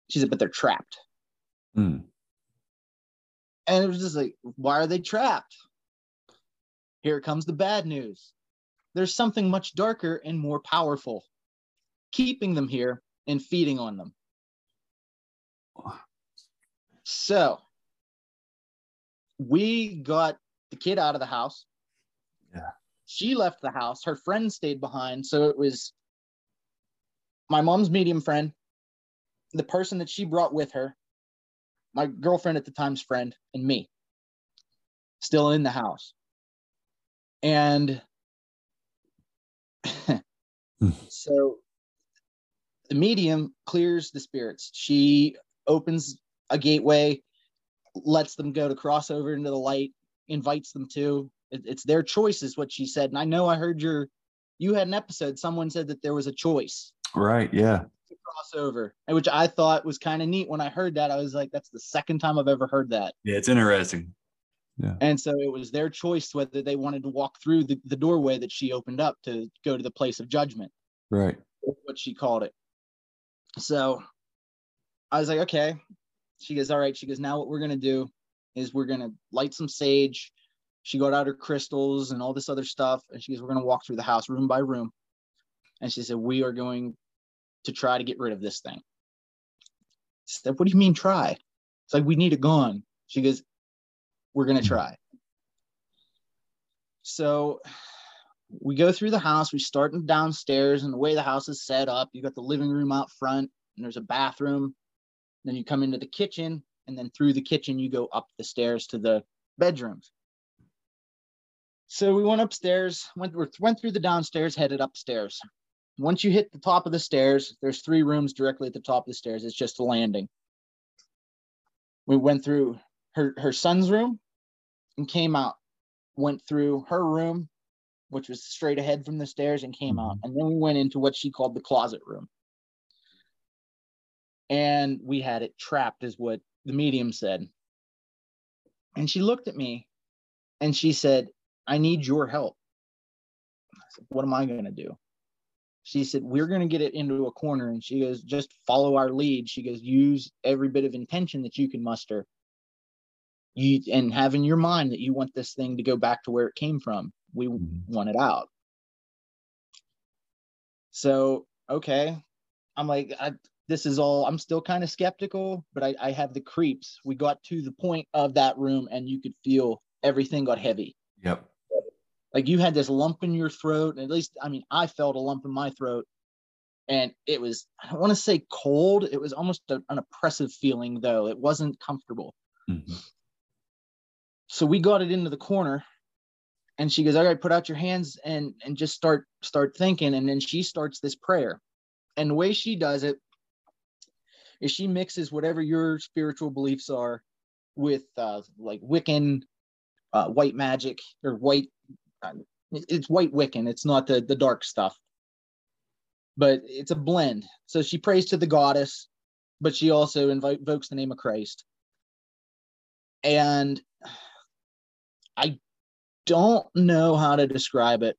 She said, But they're trapped. Hmm. And it was just like, why are they trapped? Here comes the bad news. There's something much darker and more powerful, keeping them here and feeding on them. So we got the kid out of the house. Yeah. She left the house. Her friend stayed behind. So it was my mom's medium friend, the person that she brought with her, my girlfriend at the time's friend, and me still in the house. And so the medium clears the spirits. She opens a gateway, lets them go to cross over into the light, invites them to. It, it's their choice, is what she said. And I know I heard your, you had an episode. Someone said that there was a choice Right. Yeah. to cross over, and which I thought was kind of neat. When I heard that, I was like, that's the second time I've ever heard that. Yeah. It's interesting. Yeah. And so it was their choice whether they wanted to walk through the, the doorway that she opened up to go to the place of judgment, Right. what she called it. So I was like, okay. She goes, all right. She goes, now what we're going to do is we're going to light some sage. She got out her crystals and all this other stuff. And she goes, We're going to walk through the house room by room. And she said, We are going to try to get rid of this thing. I said, What do you mean try? It's like, We need it gone. She goes, We're going to try. So we go through the house. We start downstairs, and the way the house is set up, you got the living room out front, and there's a bathroom. Then you come into the kitchen, and then through the kitchen, you go up the stairs to the bedrooms. So we went upstairs, went went through the downstairs, headed upstairs. Once you hit the top of the stairs, there's three rooms directly at the top of the stairs. It's just a landing. We went through her her son's room and came out. Went through her room, which was straight ahead from the stairs, and came out. Mm-hmm. And then we went into what she called the closet room. And we had it trapped, is what the medium said. And she looked at me and she said, I need your help. I said, What am I going to do? She said, We're going to get it into a corner. And she goes, Just follow our lead. She goes, Use every bit of intention that you can muster. You and have in your mind that you want this thing to go back to where it came from. We mm-hmm. want it out. So, okay. I'm like, I, this is all, I'm still kind of skeptical, but I, I have the creeps. We got to the point of that room and you could feel everything got heavy. Yep. Like you had this lump in your throat. and At least, I mean, I felt a lump in my throat. And it was, I don't want to say cold. It was almost a, an oppressive feeling, though. It wasn't comfortable. Mhm. So we got it into the corner and she goes, All right, put out your hands and and just start start thinking. And then she starts this prayer. And the way she does it is she mixes whatever your spiritual beliefs are with uh like Wiccan uh, white magic or white it's white wiccan. It's not the the dark stuff. But it's a blend. So she prays to the goddess but she also invokes the name of christ. And i don't know how to describe it.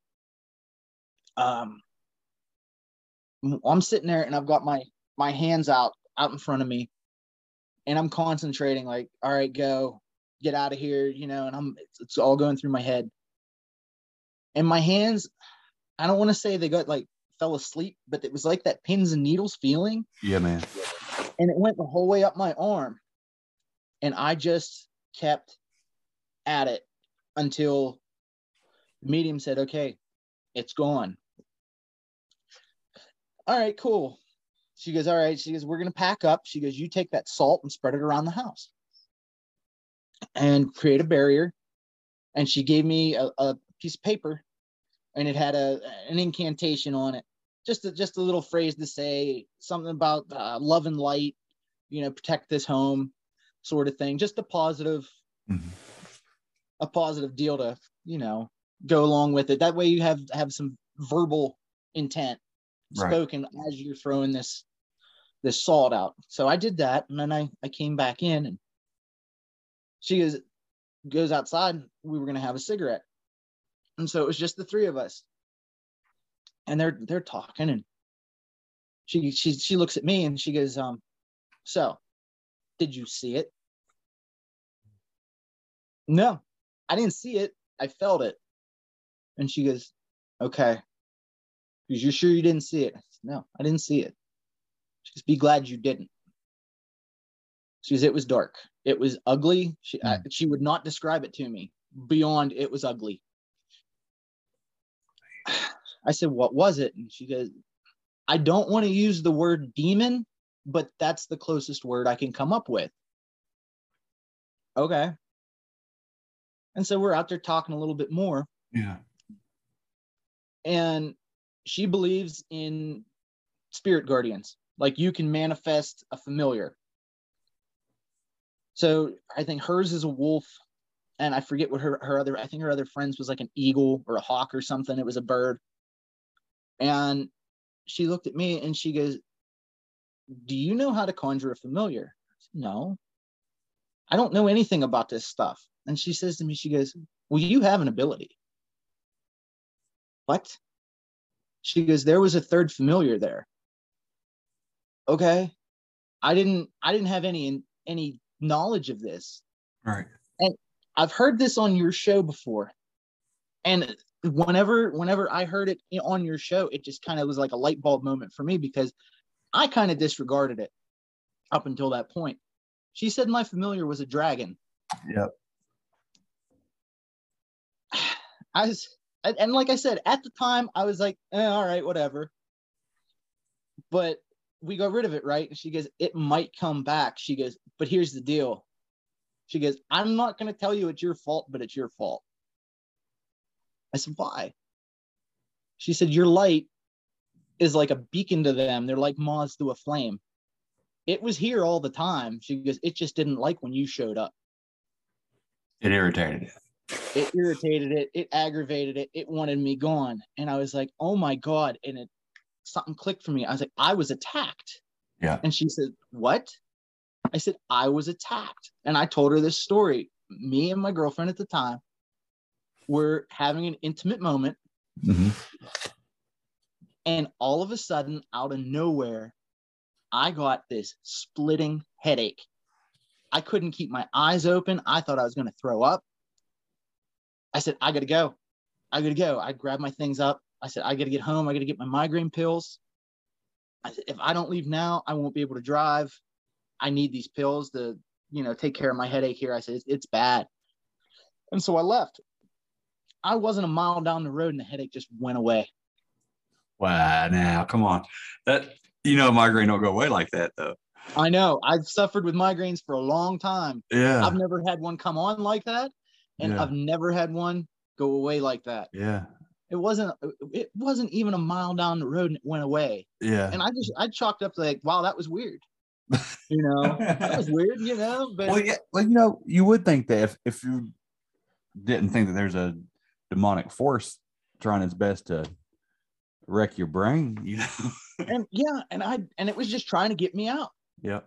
Um i'm sitting there and i've got my my hands out out in front of me. And i'm concentrating like all right go. Get out of here, you know, and I'm it's, it's all going through my head. And my hands, I don't want to say they got like fell asleep, but it was like that pins and needles feeling. Yeah, man. And it went the whole way up my arm. And I just kept at it until the medium said, okay, it's gone. All right, cool. She goes, all right. She goes, we're going to pack up. She goes, you take that salt and spread it around the house and create a barrier. And she gave me a, a piece of paper and it had a an incantation on it. Just a, just a little phrase to say something about uh, love and light, you know, protect this home, sort of thing. Just a positive, Mhm. a positive deal to you know go along with it. That way you have have some verbal intent Right. spoken as you're throwing this this salt out. So I did that, and then I I came back in, and she goes goes outside. We were gonna have a cigarette, and so it was just the three of us, and they're they're talking, and she she she looks at me and she goes, um, so did you see it? No, I didn't see it. I felt it. And she goes, okay. Because you're sure you didn't see it? I said, no, I didn't see it. She goes, be glad you didn't. She goes, it was dark. It was ugly. She, I, she would not describe it to me beyond it was ugly. I said, what was it? And she goes, I don't want to use the word demon, but that's the closest word I can come up with. Okay. And so we're out there talking a little bit more Yeah. and she believes in spirit guardians like you can manifest a familiar so i think hers is a wolf and i forget what her, her other i think her other friends was like an eagle or a hawk or something. It was a bird. And she looked at me and she goes do you know how to conjure a familiar? Said, no. I don't know anything about this stuff. And she says to me she goes well you have an ability. What? She goes there was a third familiar there. Okay? I didn't i didn't have any any knowledge of this. Right. I've heard this on your show before. And whenever whenever I heard it on your show, it just kind of was like a light bulb moment for me because I kind of disregarded it up until that point. She said my familiar was a dragon. Yep. I was, and like I said, at the time, I was like, eh, all right, whatever. But we got rid of it, right? And she goes, it might come back. She goes, but here's the deal. She goes, I'm not going to tell you it's your fault, but it's your fault. I said, why? She said, your light is like a beacon to them. They're like moths to a flame. It was here all the time. She goes, it just didn't like when you showed up. It irritated it. It irritated it. It aggravated it. It wanted me gone. And I was like, oh my God. And it something clicked for me. I was like, I was attacked. Yeah. And she said, What? I said, I was attacked. And I told her this story. Me and my girlfriend at the time were having an intimate moment. Mhm. And all of a sudden, out of nowhere, I got this splitting headache. I couldn't keep my eyes open. I thought I was going to throw up. I said, I got to go. I got to go. I grabbed my things up. I said, I got to get home. I got to get my migraine pills. I said, if I don't leave now, I won't be able to drive. I need these pills to, you know, take care of my headache here. I said, it's, it's bad. And so I left. I wasn't a mile down the road and the headache just went away. Wow. Now, come on. That you know, migraine don't go away like that though. I know I've suffered with migraines for a long time. Yeah. I've never had one come on like that. And Yeah. I've never had one go away like that. Yeah. It wasn't, it wasn't even a mile down the road and it went away. Yeah. And I just, I chalked up like, wow, that was weird. You know, that was weird, you know, but well, yeah. Well, you know, you would think that if if you didn't think that there's a demonic force trying its best to wreck your brain, you know. and yeah, and I, and it was just trying to get me out. yep.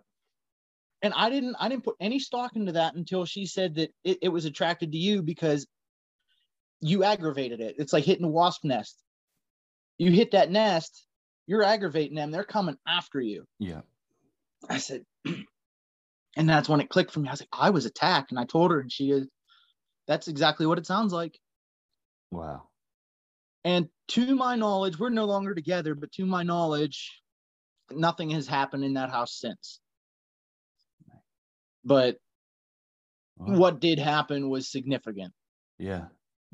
and I didn't I didn't put any stock into that until she said that it, it was attracted to you because you aggravated it. It's like hitting a wasp nest. You hit that nest, you're aggravating them. They're coming after you. Yeah. I said, and that's when it clicked for me. I was like, I was attacked, and I told her, and she is, that's exactly what it sounds like. Wow. And to my knowledge, we're no longer together, but to my knowledge, nothing has happened in that house since. But Wow. what did happen was significant. Yeah.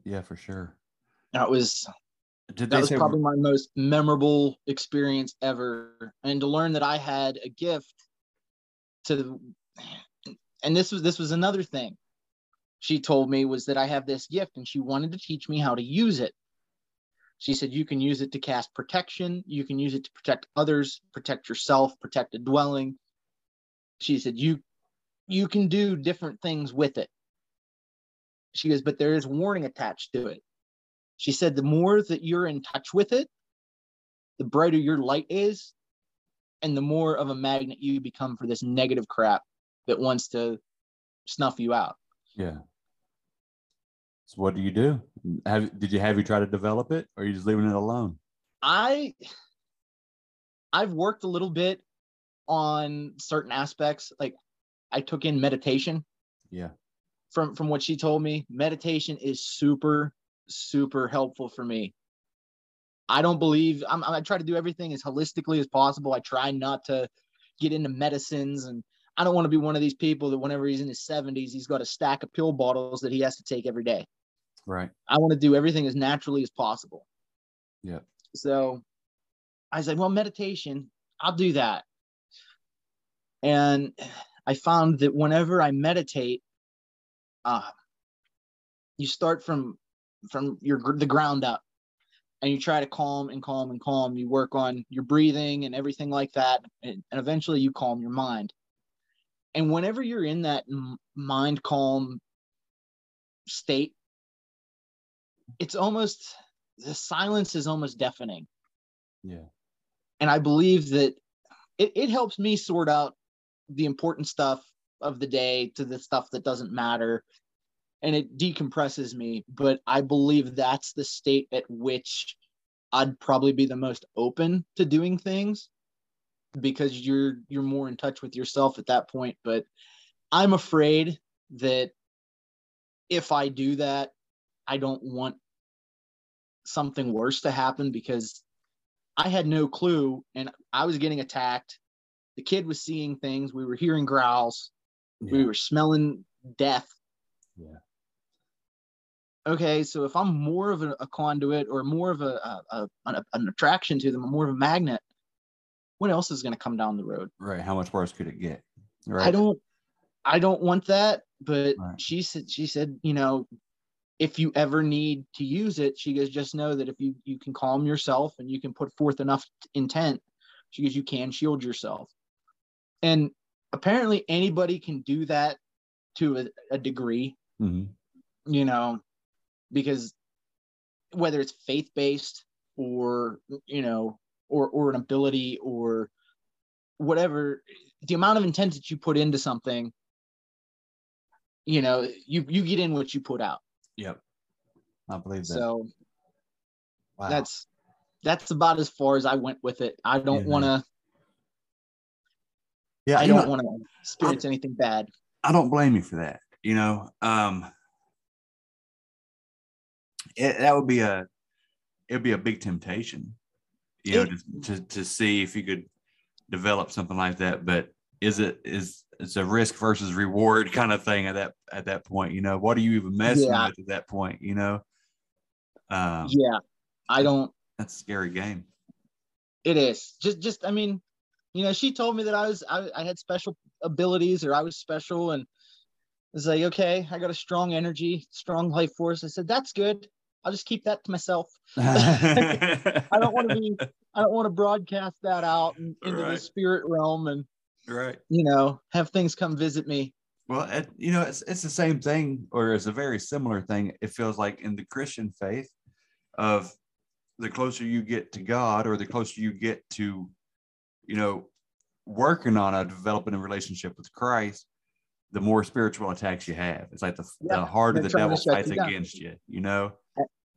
Yeah, for sure. That was Did that was say probably my most memorable experience ever. And to learn that I had a gift to and this was this was another thing she told me was that I have this gift and she wanted to teach me how to use it. She said you can use it to cast protection, you can use it to protect others, protect yourself, protect a dwelling. She said you you can do different things with it. She goes, but there is warning attached to it. She said the more that you're in touch with it, the brighter your light is, and the more of a magnet you become for this negative crap that wants to snuff you out. Yeah. So what do you do? Have did you have you try to develop it or are you just leaving it alone? I I've worked a little bit on certain aspects. Like I took in meditation Yeah. from from what she told me. Meditation is super super helpful for me. I don't believe I'm, I try to do everything as holistically as possible. I try not to get into medicines and I don't want to be one of these people that whenever he's in his 70s, he's got a stack of pill bottles that he has to take every day. Right. I want to do everything as naturally as possible. Yeah. So I said, well, meditation, I'll do that. And I found that whenever I meditate, uh, you start from from your the ground up, and you try to calm and calm and calm. You work on your breathing and everything like that, and, and eventually you calm your mind. And whenever you're in that m- mind calm state, it's almost the silence is almost deafening Yeah. and I believe that it, it helps me sort out the important stuff of the day to the stuff that doesn't matter and it decompresses me but I believe that's the state at which I'd probably be the most open to doing things because you're you're more in touch with yourself at that point but I'm afraid that if I do that, I don't want something worse to happen because I had no clue and I was getting attacked. The kid was seeing things. We were hearing growls. We were smelling death. Yeah. Okay, so if I'm more of a, a conduit or more of a, a, a an, an attraction to them, more of a magnet, what else is going to come down the road? Right. How much worse could it get? Right. I don't I don't want that, but Right. she said she said, you know, if you ever need to use it, she goes, just know that if you you can calm yourself and you can put forth enough intent, she goes, you can shield yourself. And apparently anybody can do that to a, a degree, Mhm. you know, because whether it's faith based or you know, or or an ability or whatever the amount of intent that you put into something you know you you get in what you put out Yep. I believe that. so wow. that's that's about as far as i went with it i don't want to yeah. i don't want to experience anything bad I don't blame you for that. You know, um, it, that would be a it'd be a big temptation. You know, It- to, to to see if you could develop something like that. But is it is it's a risk versus reward kind of thing at that at that point? You know, what are you even messing Yeah. with at that point? You know, um, yeah i don't that's a scary game. it is just just i mean you know she told me that i was i, I had special abilities or i was special and it's like okay i got a strong energy strong life force i said that's good i'll just keep that to myself I I don't want to be. I don't want to broadcast that out in- into the spirit realm, and right. you know, have things come visit me. Well, it, you know, it's it's the same thing, or it's a very similar thing. It feels like in the Christian faith, of the closer you get to God, or the closer you get to, you know, working on a developing a relationship with Christ, the more spiritual attacks you have. It's like the, Yeah, the harder the devil fights you against you. You know,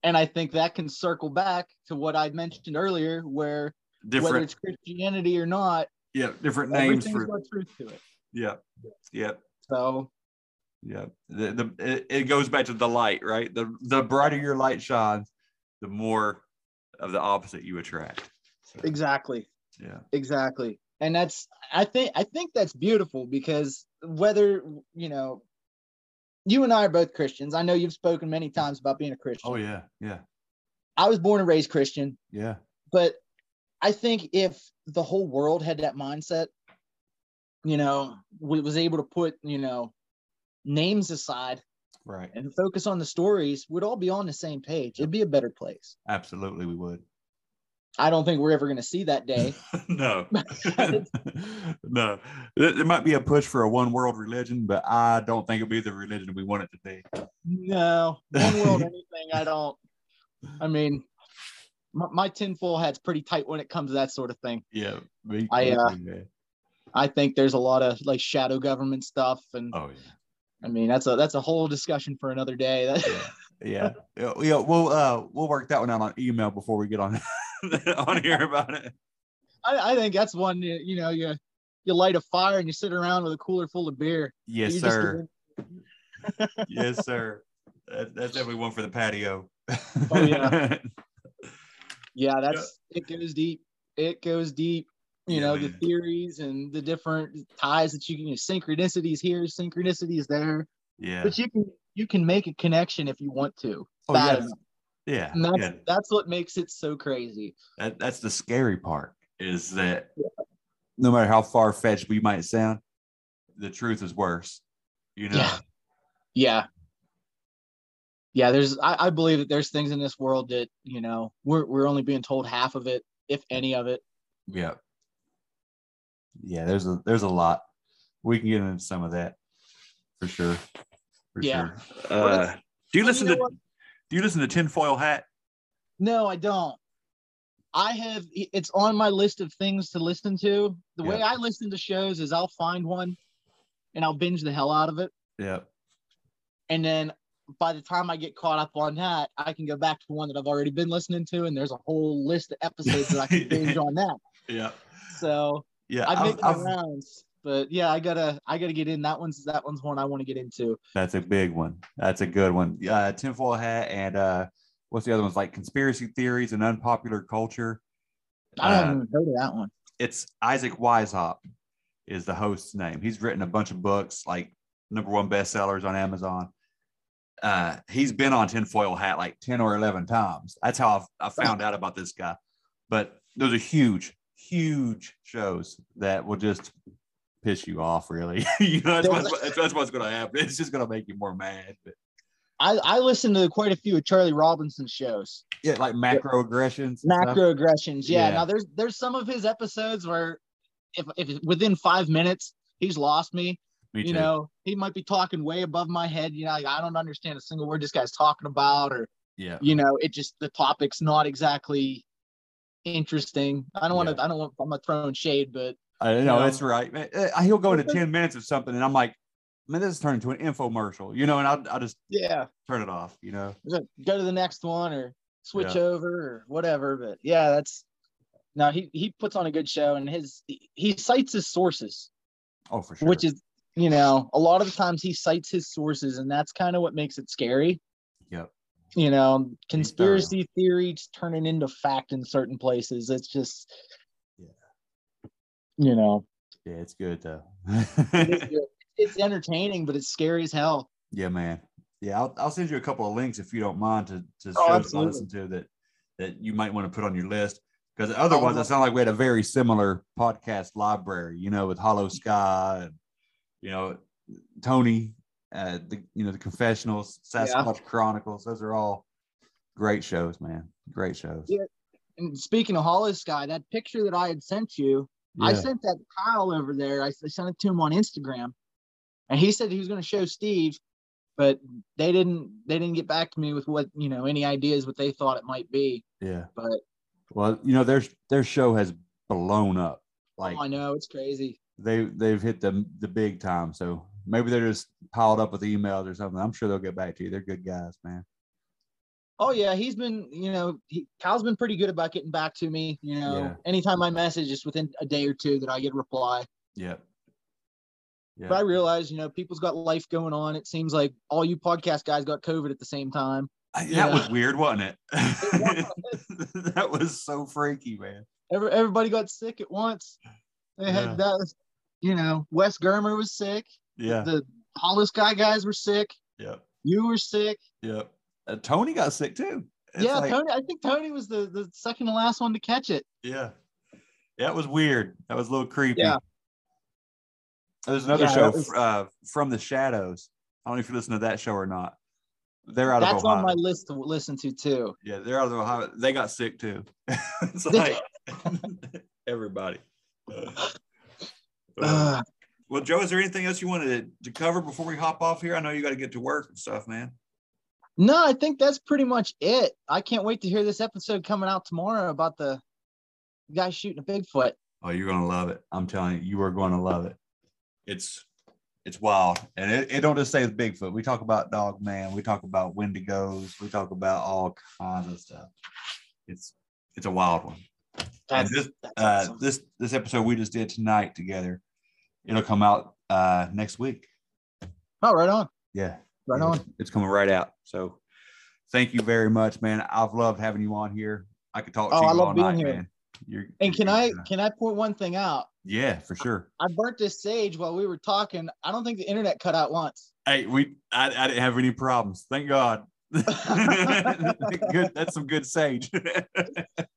And I think that can circle back to what I mentioned earlier, where whether different, it's Christianity or not, yeah, different names for, got truth to it. yeah, yeah. So Yeah, the, the it, it goes back to the light, right? The the brighter your light shines, the more of the opposite you attract. So, exactly, yeah, exactly, and that's I think I think that's beautiful because whether you know, you and I are both Christians. I know you've spoken many times about being a Christian. oh yeah, yeah, I was born and raised Christian. yeah, but I think if the whole world had that mindset, you know, w- was able to put, you know, names aside right. and focus on the stories, we'd all be on the same page. It'd be a better place. Absolutely, we would. I don't think we're ever going to see that day. no, no. There, might be a push for a one world religion, but I don't think it'll be the religion we want it to be. no, one world, anything. I don't. I mean, my, my tinfoil hat's pretty tight when it comes to that sort of thing. Yeah, me, I, uh. I think there's a lot of like shadow government stuff, and Oh yeah. I mean that's a that's a whole discussion for another day. That, yeah, yeah. We'll uh, we'll work that one out on email before we get on on here about it. I, I think that's one you, know you you light a fire and you sit around with a cooler full of beer. Yes, sir. yes, sir. That, that's definitely one for the patio. Oh, yeah. Yeah, that's it goes deep. It goes deep. You Yeah, know the theories and the different ties that you can. You know, synchronicities here, synchronicities there. yeah. But you can you can make a connection if you want to. Oh, Bad yes. enough. Yeah. And that's yeah. that's what makes it so crazy. That, that's the scary part is that no matter how far fetched we might sound, the truth is worse. You know? Yeah. Yeah. Yeah, there's I, I believe that there's things in this world that, you know, we're we're only being told half of it, if any of it. Yeah. Yeah, there's a there's a lot. We can get into some of that for sure. Yeah. sure. Uh, do you listen you to what? do you listen to Tinfoil Hat? No, I don't. I have it's on my list of things to listen to. The way I listen to shows is I'll find one and I'll binge the hell out of it. Yeah. And then by the time I get caught up on that, I can go back to one that I've already been listening to, and there's a whole list of episodes that I can binge on that. Yeah. So Yeah. I I've- make my I've- rounds, but yeah, I gotta I gotta get in. That one's that one's one I want to get into. That's a big one. That's a good one. Uh, tinfoil hat and uh, what's the other ones like conspiracy theories and unpopular culture. I haven't Uh, even heard of that one. it's Isaac Weishaupt is the host's name. He's written a bunch of books, like number one bestsellers on Amazon. Uh, he's been on Tinfoil Hat like 10 or 11 times. That's how I've, I found out about this guy. But those are huge, huge shows that will just piss you off, really. you know, that's, what's, that's, what's going to happen. It's just going to make you more mad. But I I listened to quite a few of Charlie Robinson's shows. yeah, like macroaggressions. and stuff. Macroaggressions. Yeah. Yeah. Now there's there's some of his episodes where if if within five minutes he's lost me. Me you too. know, he might be talking way above my head. You know, like, I don't understand a single word this guy's talking about, or yeah. you know, it just the topic's not exactly interesting. I don't want to. Yeah. I don't want. I'm not throwing shade, but I know Um, that's right. Uh, he'll go into 10 minutes of something, and I'm like, man, this is turning into an infomercial, you know, and I'll, I'll just yeah, turn it off, you know. go to the next one or switch Yeah. over or whatever. But yeah, that's no. He he puts on a good show, and his he cites his sources, Oh, for sure. which is you know a lot of the times he cites his sources, and that's kind of what makes it scary. Yep. You know, conspiracy theories turning into fact in certain places. It's just. You know, Yeah, it's good though. it's, good. it's entertaining, but it's scary as hell. yeah, man. Yeah, I'll, I'll send you a couple of links if you don't mind to, to Oh, shows to listen to that that you might want to put on your list. Because otherwise, Oh, it sounds like we had a very similar podcast library, you know, with Hollow Sky and you know Tony, uh, the you know the Confessionals, Sasquatch Chronicles. Those are all great shows, man. Great shows. Yeah. And speaking of Hollow Sky, that picture that I had sent you, I sent that to Kyle over there. I, I sent it to him on Instagram, and he said he was going to show Steve, but they didn't. They didn't get back to me with what you know any ideas what they thought it might be. Yeah. But Well, you know, their their show has blown up. Like oh, I know it's crazy. they they've hit the the big time. So maybe they're just piled up with emails or something. I'm sure they'll get back to you. They're good guys, man. Oh yeah, he's been you know he, Kyle's been pretty good about getting back to me. You know, Yeah. anytime I message, just within a day or two that I get a reply. Yep. Yeah. But I realize you know people's got life going on. It seems like all you podcast guys got COVID at the same time. I- yeah. That was weird, wasn't it? was. that was so freaky, man. Every, everybody got sick at once. They Yeah. had that, you know, Wes Germer was sick. Yeah. The Hollow Sky guys were sick. Yeah. You were sick. Yep. Uh, Tony got sick too. It's yeah, like- Tony. I think Tony was the the second to last one to catch it. Yeah. that was weird. That was a little creepy. Yeah. There's another Yeah, show, was- uh, From the Shadows. I don't know if you listen to that show or not. They're out That's of Ohio. on my list to listen to too. Yeah, they're out of Ohio. They got sick too. it's like everybody. Uh, well, Joe, is there anything else you wanted to, to cover before we hop off here? I know you got to get to work and stuff, man. No, I think that's pretty much it. I can't wait to hear this episode coming out tomorrow about the guy shooting a Bigfoot. Oh, you're gonna love it. I'm telling you, you are going to love it. It's it's wild, and it, it don't just say the Bigfoot. We talk about Dog Man. We talk about Wendigos. We talk about all kinds of stuff. It's it's a wild one. And That's, this that's uh, awesome. this this episode we just did tonight together. It'll come out uh, next week. oh, right on, Yeah, right on. It's, coming right out. So thank you very much, man. I've loved having you on here. I could talk to Oh, you I love all being night, here. man. You're, And can I can I point one thing out? Yeah, for sure. I burnt this sage while we were talking. I don't think the internet cut out once. Hey, we I, I didn't have any problems. Thank God. good. That's some good sage.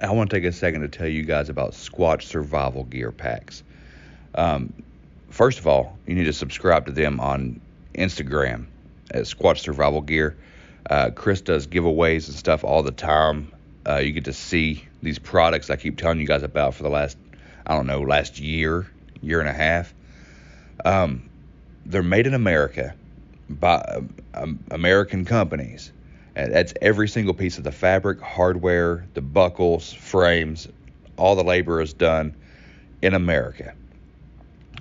I want to take a second to tell you guys about Squatch Survival Gear Packs. Um, first of all, you need to subscribe to them on Instagram at Squatch Survival Gear. Uh, Chris does giveaways and stuff all the time. Uh, you get to see these products I keep telling you guys about for the last, I don't know, last year, year and a half. Um, they're made in America by um, American companies. That's every single piece of the fabric, hardware, the buckles, frames, all the labor is done in America.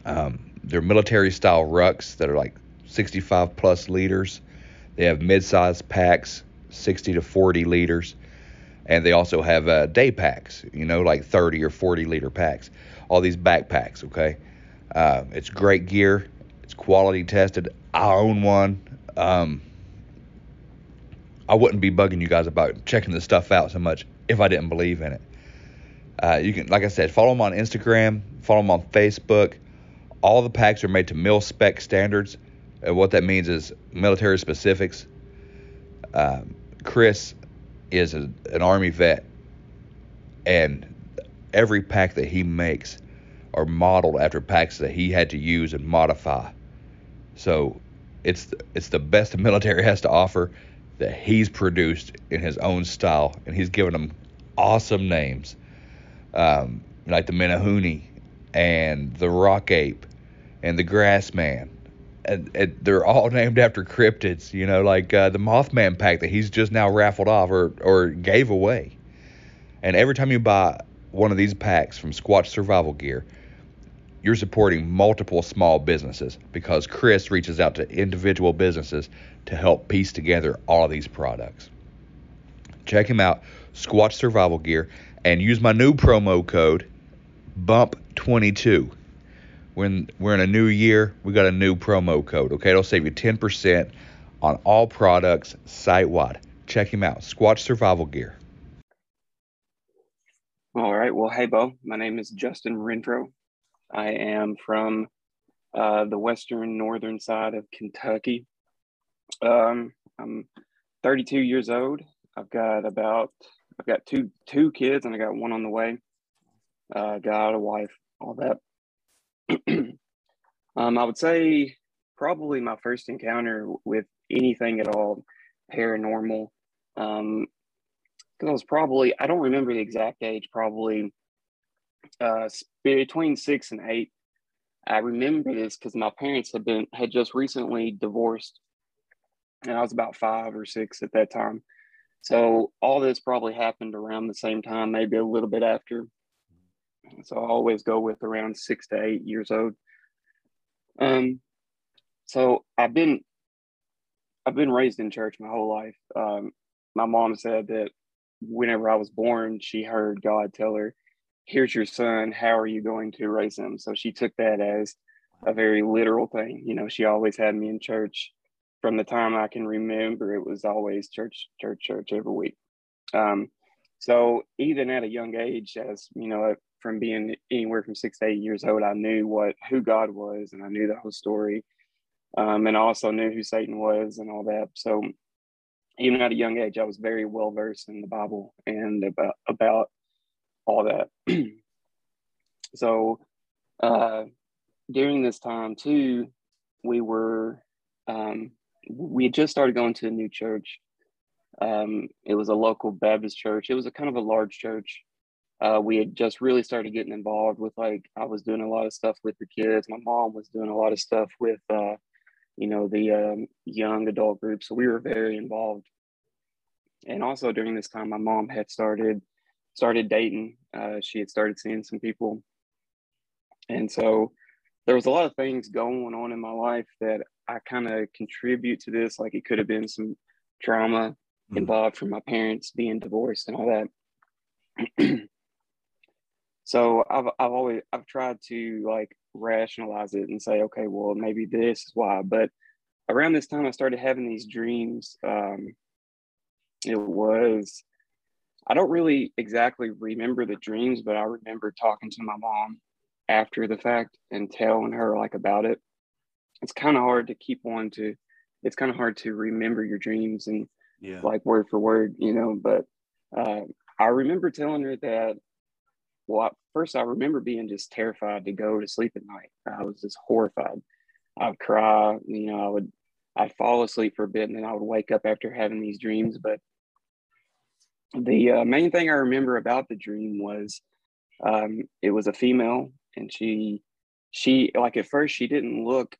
Um, they're military style rucks that are like 65 plus liters. They have mid-sized packs, 60 to 40 liters, and they also have uh, day packs. You know, like 30 or 40 liter packs. All these backpacks. Okay, uh, it's great gear. It's quality tested. I own one. Um, I wouldn't be bugging you guys about checking this stuff out so much if I didn't believe in it. Uh, you can, like I said, follow them on Instagram, follow them on Facebook. All the packs are made to mil spec standards. And what that means is military specifics. Um, Chris is a, an Army vet, and every pack that he makes are modeled after packs that he had to use and modify. So it's it's the best the military has to offer that he's produced in his own style, and he's given them awesome names, um, like the Menehune and the Rock Ape and the Grassman. And, and they're all named after cryptids, you know, like uh, the Mothman pack that he's just now raffled off or, or gave away. And every time you buy one of these packs from Squatch Survival Gear, you're supporting multiple small businesses because Chris reaches out to individual businesses to help piece together all of these products. Check him out, Squatch Survival Gear, and use my new promo code BUMP22. When we're in a new year, we got a new promo code. Okay, it'll save you 10% on all products site wide. Check him out, Squatch Survival Gear. All right. Well, hey, Bo. My name is Justin Renfro. I am from uh, the western northern side of Kentucky. Um, I'm 32 years old. I've got about I've got two two kids and I got one on the way. Uh, got a wife, all that. um, I would say probably my first encounter with anything at all paranormal. Um, because I was probably I don't remember the exact age, probably uh, between six and eight. I remember this because my parents had been had just recently divorced, and I was about five or six at that time. So all this probably happened around the same time, maybe a little bit after. So I always go with around six to eight years old. Um, so I've been I've been raised in church my whole life. Um, my mom said that whenever I was born, she heard God tell her, here's your son how are you going to raise him? So she took that as a very literal thing you know she always had me in church from the time i can remember it was always church church church every week. Um, so even at a young age as you know from being anywhere from six to eight years old i knew what who god was and i knew the whole story um, and I also knew who satan was and all that. So even at a young age i was very well versed in the bible and about about all that. so uh, during this time too, we were um, we had just started going to a new church. Um, it was a local Baptist church. It was a kind of a large church. Uh, we had just really started getting involved with like I was doing a lot of stuff with the kids. My mom was doing a lot of stuff with uh, you know the um, young adult group. So we were very involved. And also during this time, my mom had started started dating. Uh, she had started seeing some people. And so there was a lot of things going on in my life that I kind of contribute to this. Like it could have been some trauma mm-hmm. involved from my parents being divorced and all that. so I've, I've always, I've tried to like rationalize it and say, okay, well, maybe this is why. But around this time, I started having these dreams. Um, it was I don't really exactly remember the dreams, but I remember talking to my mom after the fact and telling her like about it. It's kind of hard to keep on to, it's kind of hard to remember your dreams and yeah. like word for word, you know. But uh, I remember telling her that. Well, first I remember being just terrified to go to sleep at night. I was just horrified. I'd cry, you know. I would, I'd fall asleep for a bit, and then I would wake up after having these dreams. But the uh, main thing I remember about the dream was Um, it was a female, and she she like at first she didn't look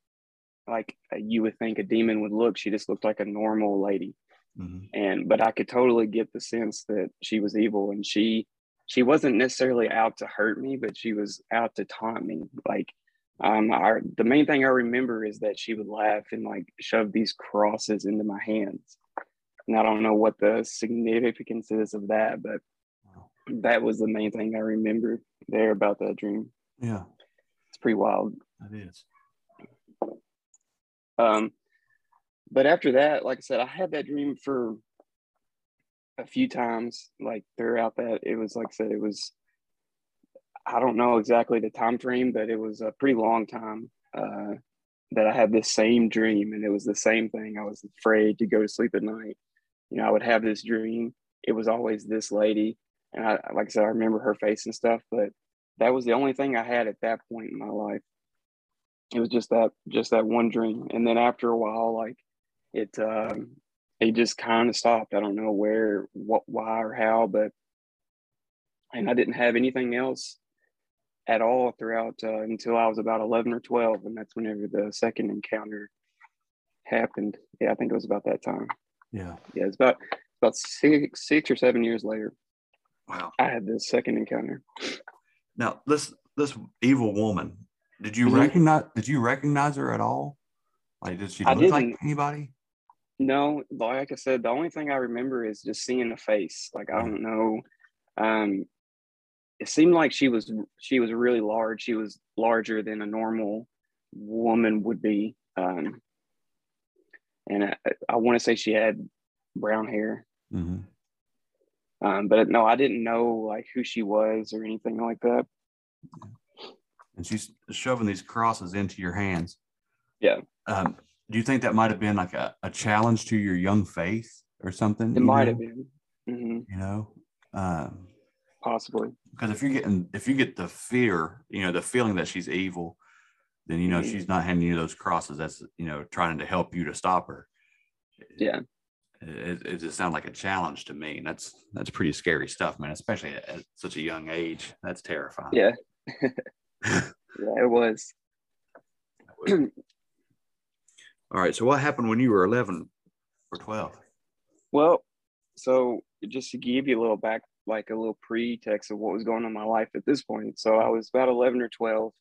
like you would think a demon would look. She just looked like a normal lady. Mhm. And but I could totally get the sense that she was evil and she she wasn't necessarily out to hurt me, but she was out to taunt me. Like um I, the main thing I remember is that she would laugh and like shove these crosses into my hands. And I don't know what the significance is of that, but that was the main thing I remember there about that dream. Yeah, It's pretty wild. It is. Um, but after that, like I said, I had that dream for a few times, like throughout that. It was like I said, it was I don't know exactly the time frame, but it was a pretty long time uh, that I had this same dream, and it was the same thing. I was afraid to go to sleep at night. You know, I would have this dream. It was always this lady, and I, like I said, I remember her face and stuff. But that was the only thing I had at that point in my life. It was just that just that one dream. And then after a while like it um it just kind of stopped. I don't know where what why or how but and i didn't have anything else at all throughout uh, until i was about 11 or 12 and that's whenever the second encounter happened. Yeah i think it was about that time Yeah. yeah it's about about six six or seven years later Wow. i had this second encounter Now this this evil woman, did you Mhm. recognize did you recognize her at all? Like did she look like anybody? No, like I said, the only thing I remember is just seeing a face. Like I don't know. Um it seemed like she was she was really large. She was larger than a normal woman would be. Um and I, I want to say she had brown hair. Mm-hmm. Um, but no, I didn't know like who she was or anything like that. And she's shoving these crosses into your hands. Yeah. Um, do you think that might have been like a, a challenge to your young faith or something? It might know? have been. hmm You know, um, Possibly. because if you're getting if you get the fear, you know, the feeling that she's evil, then you know Mhm. she's not handing you those crosses. That's you know trying to help you to stop her. Yeah. It, it just sounds like a challenge to me, and that's that's pretty scary stuff, man. Especially at, at such a young age, that's terrifying. Yeah. yeah, it was. All right. So what happened when you were 11 or 12? Well, so just to give you a little back, like a little pretext of what was going on in my life at this point. So I was about 11 or 12.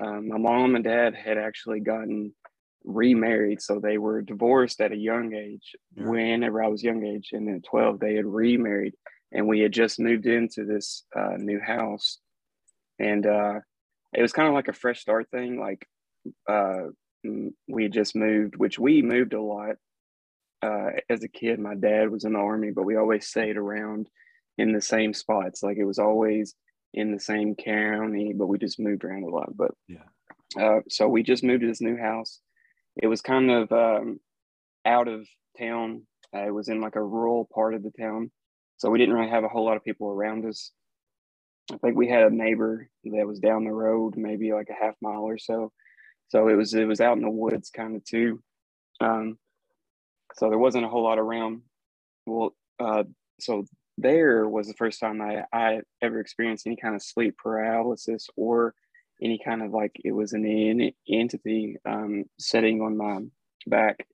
Um, my mom and dad had actually gotten remarried. So they were divorced at a young age, Yeah. whenever I was young age. And then at 12, they had remarried. And we had just moved into this uh, new house. And uh, it was kind of like a fresh start thing. Like uh, we had just moved, which we moved a lot uh, as a kid, my dad was in the army, but we always stayed around in the same spots. Like it was always in the same county, but we just moved around a lot. But Yeah. uh, so we just moved to this new house. It was kind of um, out of town. Uh, it was in like a rural part of the town, so we didn't really have a whole lot of people around us. I think we had a neighbor that was down the road, maybe like a half mile or so. So it was it was out in the woods kind of too. Um, so there wasn't a whole lot around. Well, uh, so there was the first time I, I ever experienced any kind of sleep paralysis or any kind of like it was an en- entity um, sitting on my back.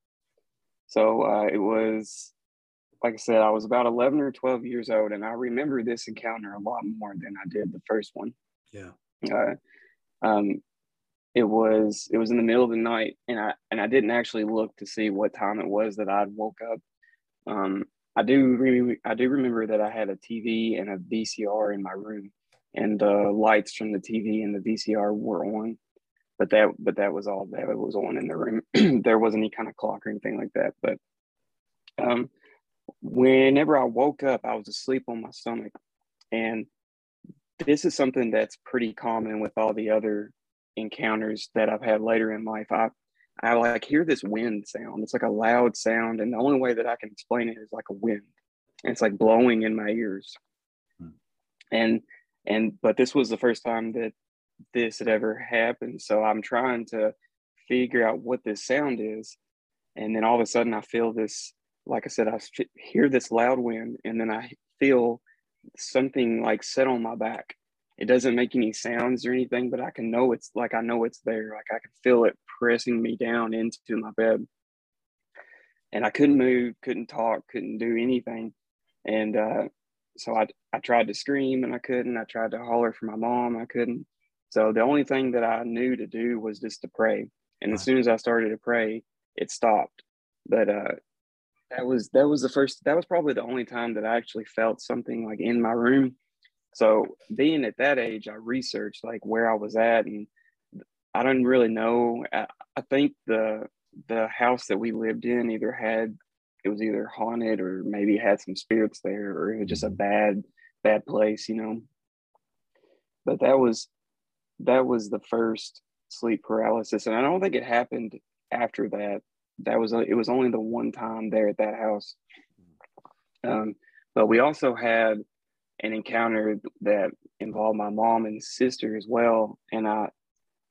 So uh, it was, like I said, I was about 11 or 12 years old, and I remember this encounter a lot more than I did the first one. Yeah. Uh, um, it was it was in the middle of the night, and I and I didn't actually look to see what time it was that I'd woke up. Um, I do I do remember that I had a TV and a VCR in my room, and the lights from the TV and the VCR were on, but that but that was all that was on in the room. there wasn't any kind of clock or anything like that. But um, whenever I woke up, I was asleep on my stomach, and this is something that's pretty common with all the other encounters that I've had later in life. I I like hear this wind sound. It's like a loud sound, and the only way that I can explain it is like a wind. And it's like blowing in my ears. Hmm. And and but this was the first time that this had ever happened. So I'm trying to figure out what this sound is. And then all of a sudden I feel this, like I said, I hear this loud wind, and then I feel something like set on my back. It doesn't make any sounds or anything, but I can know it's like I know it's there. Like I can feel it pressing me down into my bed. And I couldn't move, couldn't talk, couldn't do anything. And uh, so I I tried to scream and I couldn't. I tried to holler for my mom, I couldn't. So the only thing that I knew to do was just to pray. And as soon as I started to pray, it stopped. But uh, that was that was the first. That was probably the only time that I actually felt something like in my room. So being at that age, I researched like where I was at, and I didn't really know. I, I think the the house that we lived in either had it was either haunted or maybe had some spirits there, or it was just a bad bad place, you know. But that was that was the first sleep paralysis, and I don't think it happened after that. That was it was only the one time there at that house. Um, but we also had an encounter that involved my mom and sister as well, and I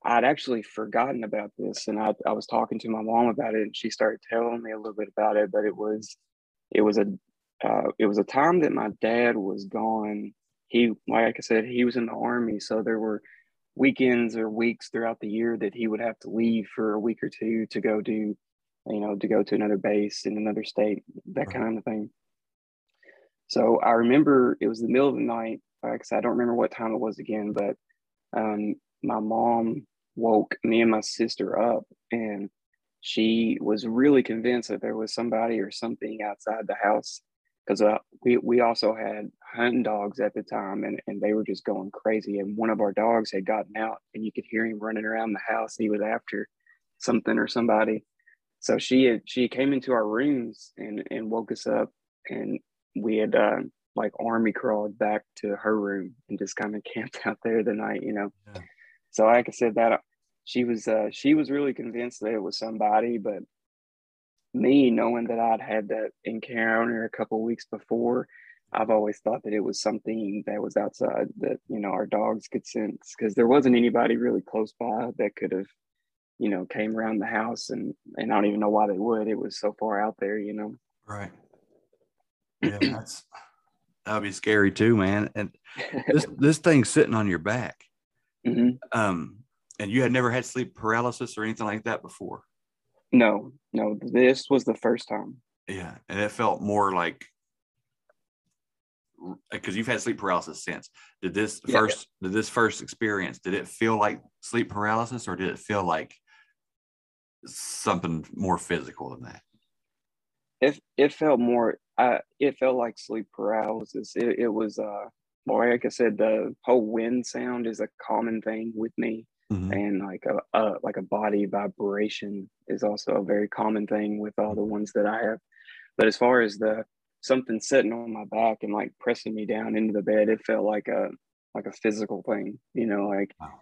I'd actually forgotten about this, and I, I was talking to my mom about it, and she started telling me a little bit about it. But it was it was a uh, it was a time that my dad was gone. He, like I said, he was in the army, so there were weekends or weeks throughout the year that he would have to leave for a week or two to go do, you know, to go to another base in another state, that kind of thing. So I remember it was the middle of the night. Said, I don't remember what time it was again, but um, my mom woke me and my sister up, and she was really convinced that there was somebody or something outside the house because uh, we, we also had hunting dogs at the time and, and they were just going crazy and one of our dogs had gotten out and you could hear him running around the house he was after something or somebody so she had she came into our rooms and and woke us up and we had uh, like army crawled back to her room and just kind of camped out there the night you know yeah. so like i said that she was uh, she was really convinced that it was somebody but me knowing that I'd had that encounter a couple weeks before, I've always thought that it was something that was outside that you know our dogs could sense because there wasn't anybody really close by that could have you know came around the house and and I don't even know why they would. It was so far out there, you know. Right. Yeah, that's that would be scary too, man. And this this thing's sitting on your back. Mm-hmm. Um, and you had never had sleep paralysis or anything like that before. No, no, this was the first time. Yeah, and it felt more like because you've had sleep paralysis since. Did this yeah, first did this first experience did it feel like sleep paralysis or did it feel like something more physical than that? It it felt more uh it felt like sleep paralysis. It, it was uh like I said, the whole wind sound is a common thing with me. Mm-hmm. and like a, a, like a body vibration is also a very common thing with all the ones that I have. But as far as the something sitting on my back and like pressing me down into the bed, it felt like a like a physical thing. You know, like wow.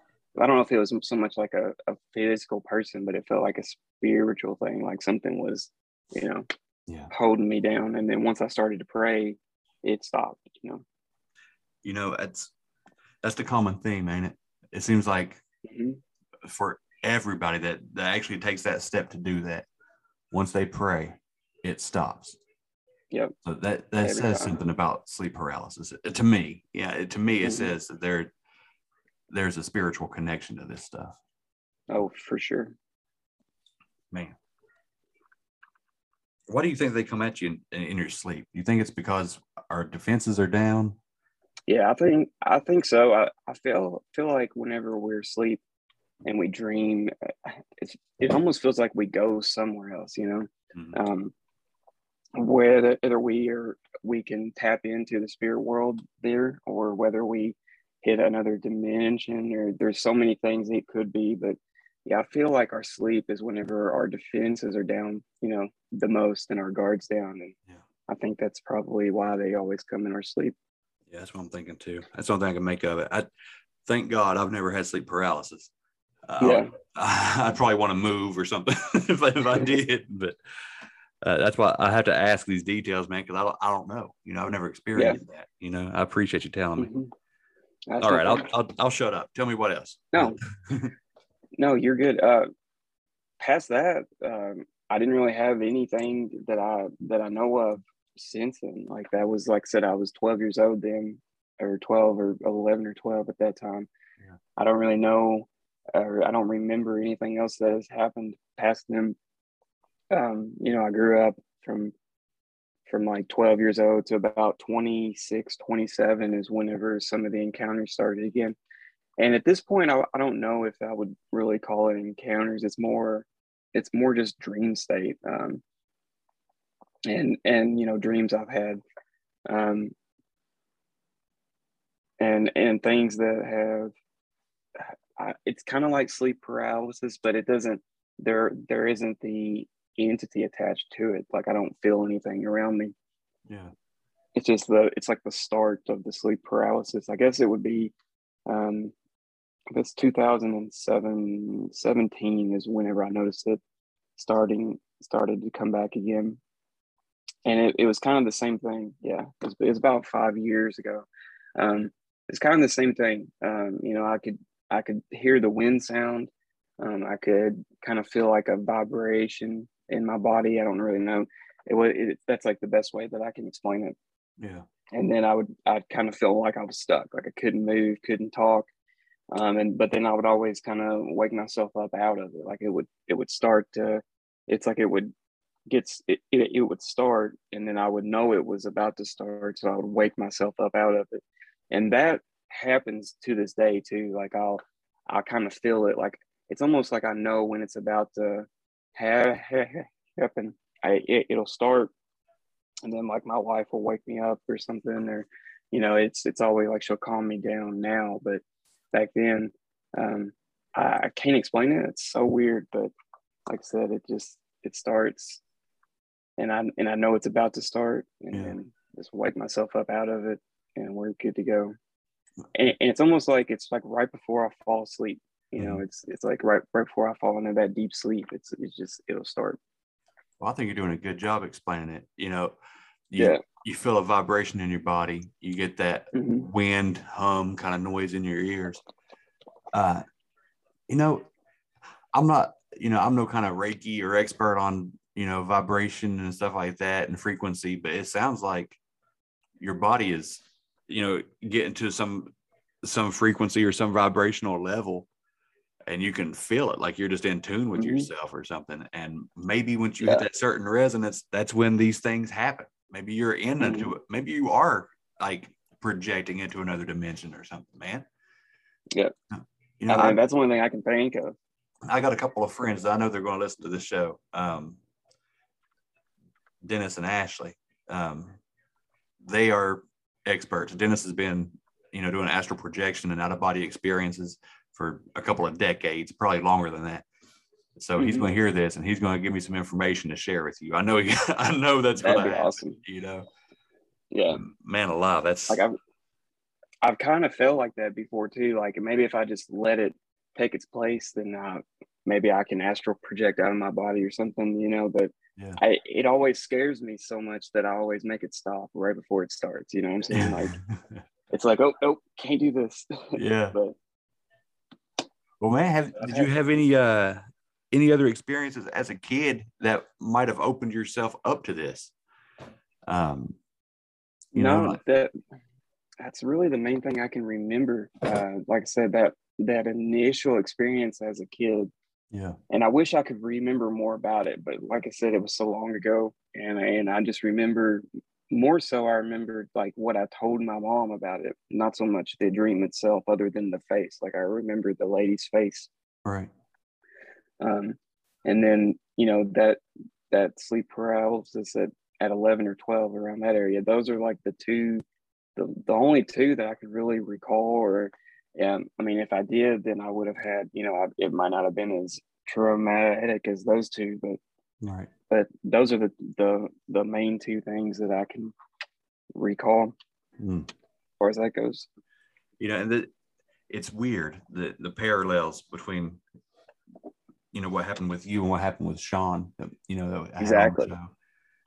I don't know if it was so much like a, a physical person, but it felt like a spiritual thing. Like something was, you know, yeah. holding me down. And then once I started to pray, it stopped. You know. You know, that's that's the common theme, ain't it? It seems like mm-hmm. for everybody that, that actually takes that step to do that. Once they pray, it stops. Yep. So that that Every says time. something about sleep paralysis to me. Yeah, to me, it mm-hmm. says that there there's a spiritual connection to this stuff. Oh, for sure. Man, why do you think they come at you in, in your sleep? You think it's because our defenses are down? Yeah, I think I think so. I, I feel feel like whenever we're asleep and we dream, it's, it almost feels like we go somewhere else. You know, mm-hmm. um, whether, whether we are we can tap into the spirit world there, or whether we hit another dimension, or there's so many things it could be. But yeah, I feel like our sleep is whenever our defenses are down, you know, the most, and our guards down, and yeah. I think that's probably why they always come in our sleep. Yeah, that's what I'm thinking too. That's the only thing I can make of it. I thank God I've never had sleep paralysis. Uh, yeah, I, would probably want to move or something if, I, if I did, but uh, that's why I have to ask these details, man, because I don't, I don't know. You know, I've never experienced yeah. that. You know, I appreciate you telling me. Mm-hmm. All right, I'll, I'll, I'll shut up. Tell me what else. No, no, you're good. Uh, past that, um, I didn't really have anything that I that I know of since then. Like that was like I said, I was 12 years old then. or 12 or 11 or 12 at that time. Yeah. I don't really know or I don't remember anything else that has happened past them. Um, you know, I grew up from from like 12 years old to about 26, 27 is whenever some of the encounters started again. And at this point, I, I don't know if I would really call it encounters. It's more, it's more just dream state. Um, and, and, you know, dreams I've had, um, and, and things that have, I, it's kind of like sleep paralysis, but it doesn't, there, there isn't the entity attached to it. Like I don't feel anything around me. Yeah. It's just the it's like the start of the sleep paralysis. I guess it would be um Guess 2007 17 is whenever I noticed it starting started to come back again. And it, it was kind of the same thing. Yeah. It was, it was about five years ago. Um it's kind of the same thing. Um, you know, I could I could hear the wind sound. Um, I could kind of feel like a vibration in my body. I don't really know. It was it, that's like the best way that I can explain it. Yeah. And then I would I'd kind of feel like I was stuck, like I couldn't move, couldn't talk. Um, and but then I would always kind of wake myself up out of it. Like it would it would start to it's like it would gets it, it, it would start and then I would know it was about to start. So I would wake myself up out of it. And that happens to this day too. Like I'll I kind of feel it like it's almost like I know when it's about to have, happen. I it, it'll start, and then like my wife will wake me up or something, or you know, it's it's always like she'll calm me down now, but back then, um, I, I can't explain it. It's so weird, but like I said, it just it starts, and I and I know it's about to start, and Yeah. then just wake myself up out of it, and we're good to go. And, and it's almost like it's like right before I fall asleep. You know, it's it's like right right before I fall into that deep sleep. It's it's just it'll start. Well, I think you're doing a good job explaining it. You know, you, Yeah. you feel a vibration in your body. You get that Mhm. wind hum kind of noise in your ears. Uh, you know, I'm not, you know, I'm no kind of Reiki or expert on, you know, vibration and stuff like that and frequency, but it sounds like your body is, you know, getting to some some frequency or some vibrational level and you can feel it like you're just in tune with Mhm. yourself or something and maybe once you Yeah. hit that certain resonance that's when these things happen maybe you're in Mm-hmm. into maybe you are like projecting into another dimension or something man Yeah. you know I mean, I, that's the only thing I can think of. I got a couple of friends that i know they're going to listen to this show um, dennis and ashley um, they are experts dennis has been you know doing astral projection and out of body experiences for a couple of decades probably longer than that so he's Mhm. going to hear this and he's going to give me some information to share with you i know he, i know that's going to be happen awesome. you know Yeah. man alive that's Like I've I've kind of felt like that before too. Like maybe if I just let it take its place, then uh, maybe I can astral project out of my body or something, you know. But Yeah. I it always scares me so much that I always make it stop right before it starts. You know what I'm saying? Like it's like, oh, oh, can't do this. yeah but Well, man, have did you have any uh any other experiences as a kid that might have opened yourself up to this? Um, you no, know, like- that that's really the main thing I can remember. Uh, like I said, that that initial experience as a kid, yeah, and I wish I could remember more about it. But like I said, it was so long ago, and and I just remember more so. I remembered like what I told my mom about it, not so much the dream itself, other than the face. Like I remembered the lady's face, right, um, and then you know that that sleep paralysis at at 11 or 12 around that area those are like the two the, the only two that i could really recall or um, i mean if i did then i would have had you know I, it might not have been as traumatic as those two but right. but those are the the the main two things that i can recall Mm. as far as that goes You know, and the, it's weird the the parallels between you know what happened with you and what happened with Sean. You know, that I had on the Exactly.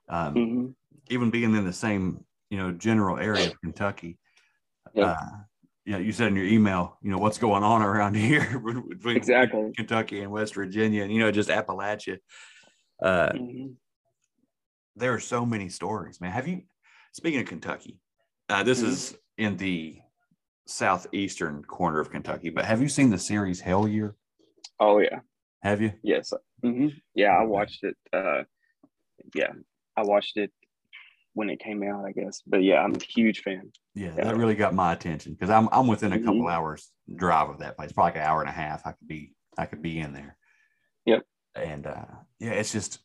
Um, Mhm. even being in the same you know general area of Kentucky. Yeah. Uh, yeah, you said in your email, you know, what's going on around here between Exactly. Kentucky and West Virginia, and you know, just Appalachia. Uh, Mhm. there are so many stories, man. Have you? Speaking of Kentucky, uh, this Mhm. is in the southeastern corner of Kentucky, but have you seen the series Hellier? Oh yeah. Have you? Yes. hmm Yeah, I watched it. Uh, yeah, I watched it when it came out, I guess. But yeah, I'm a huge fan. Yeah, Yeah. that really got my attention because I'm I'm within a couple Mhm. hours drive of that place, probably like an hour and a half. I could be I could be in there. Yep. And uh, yeah, it's just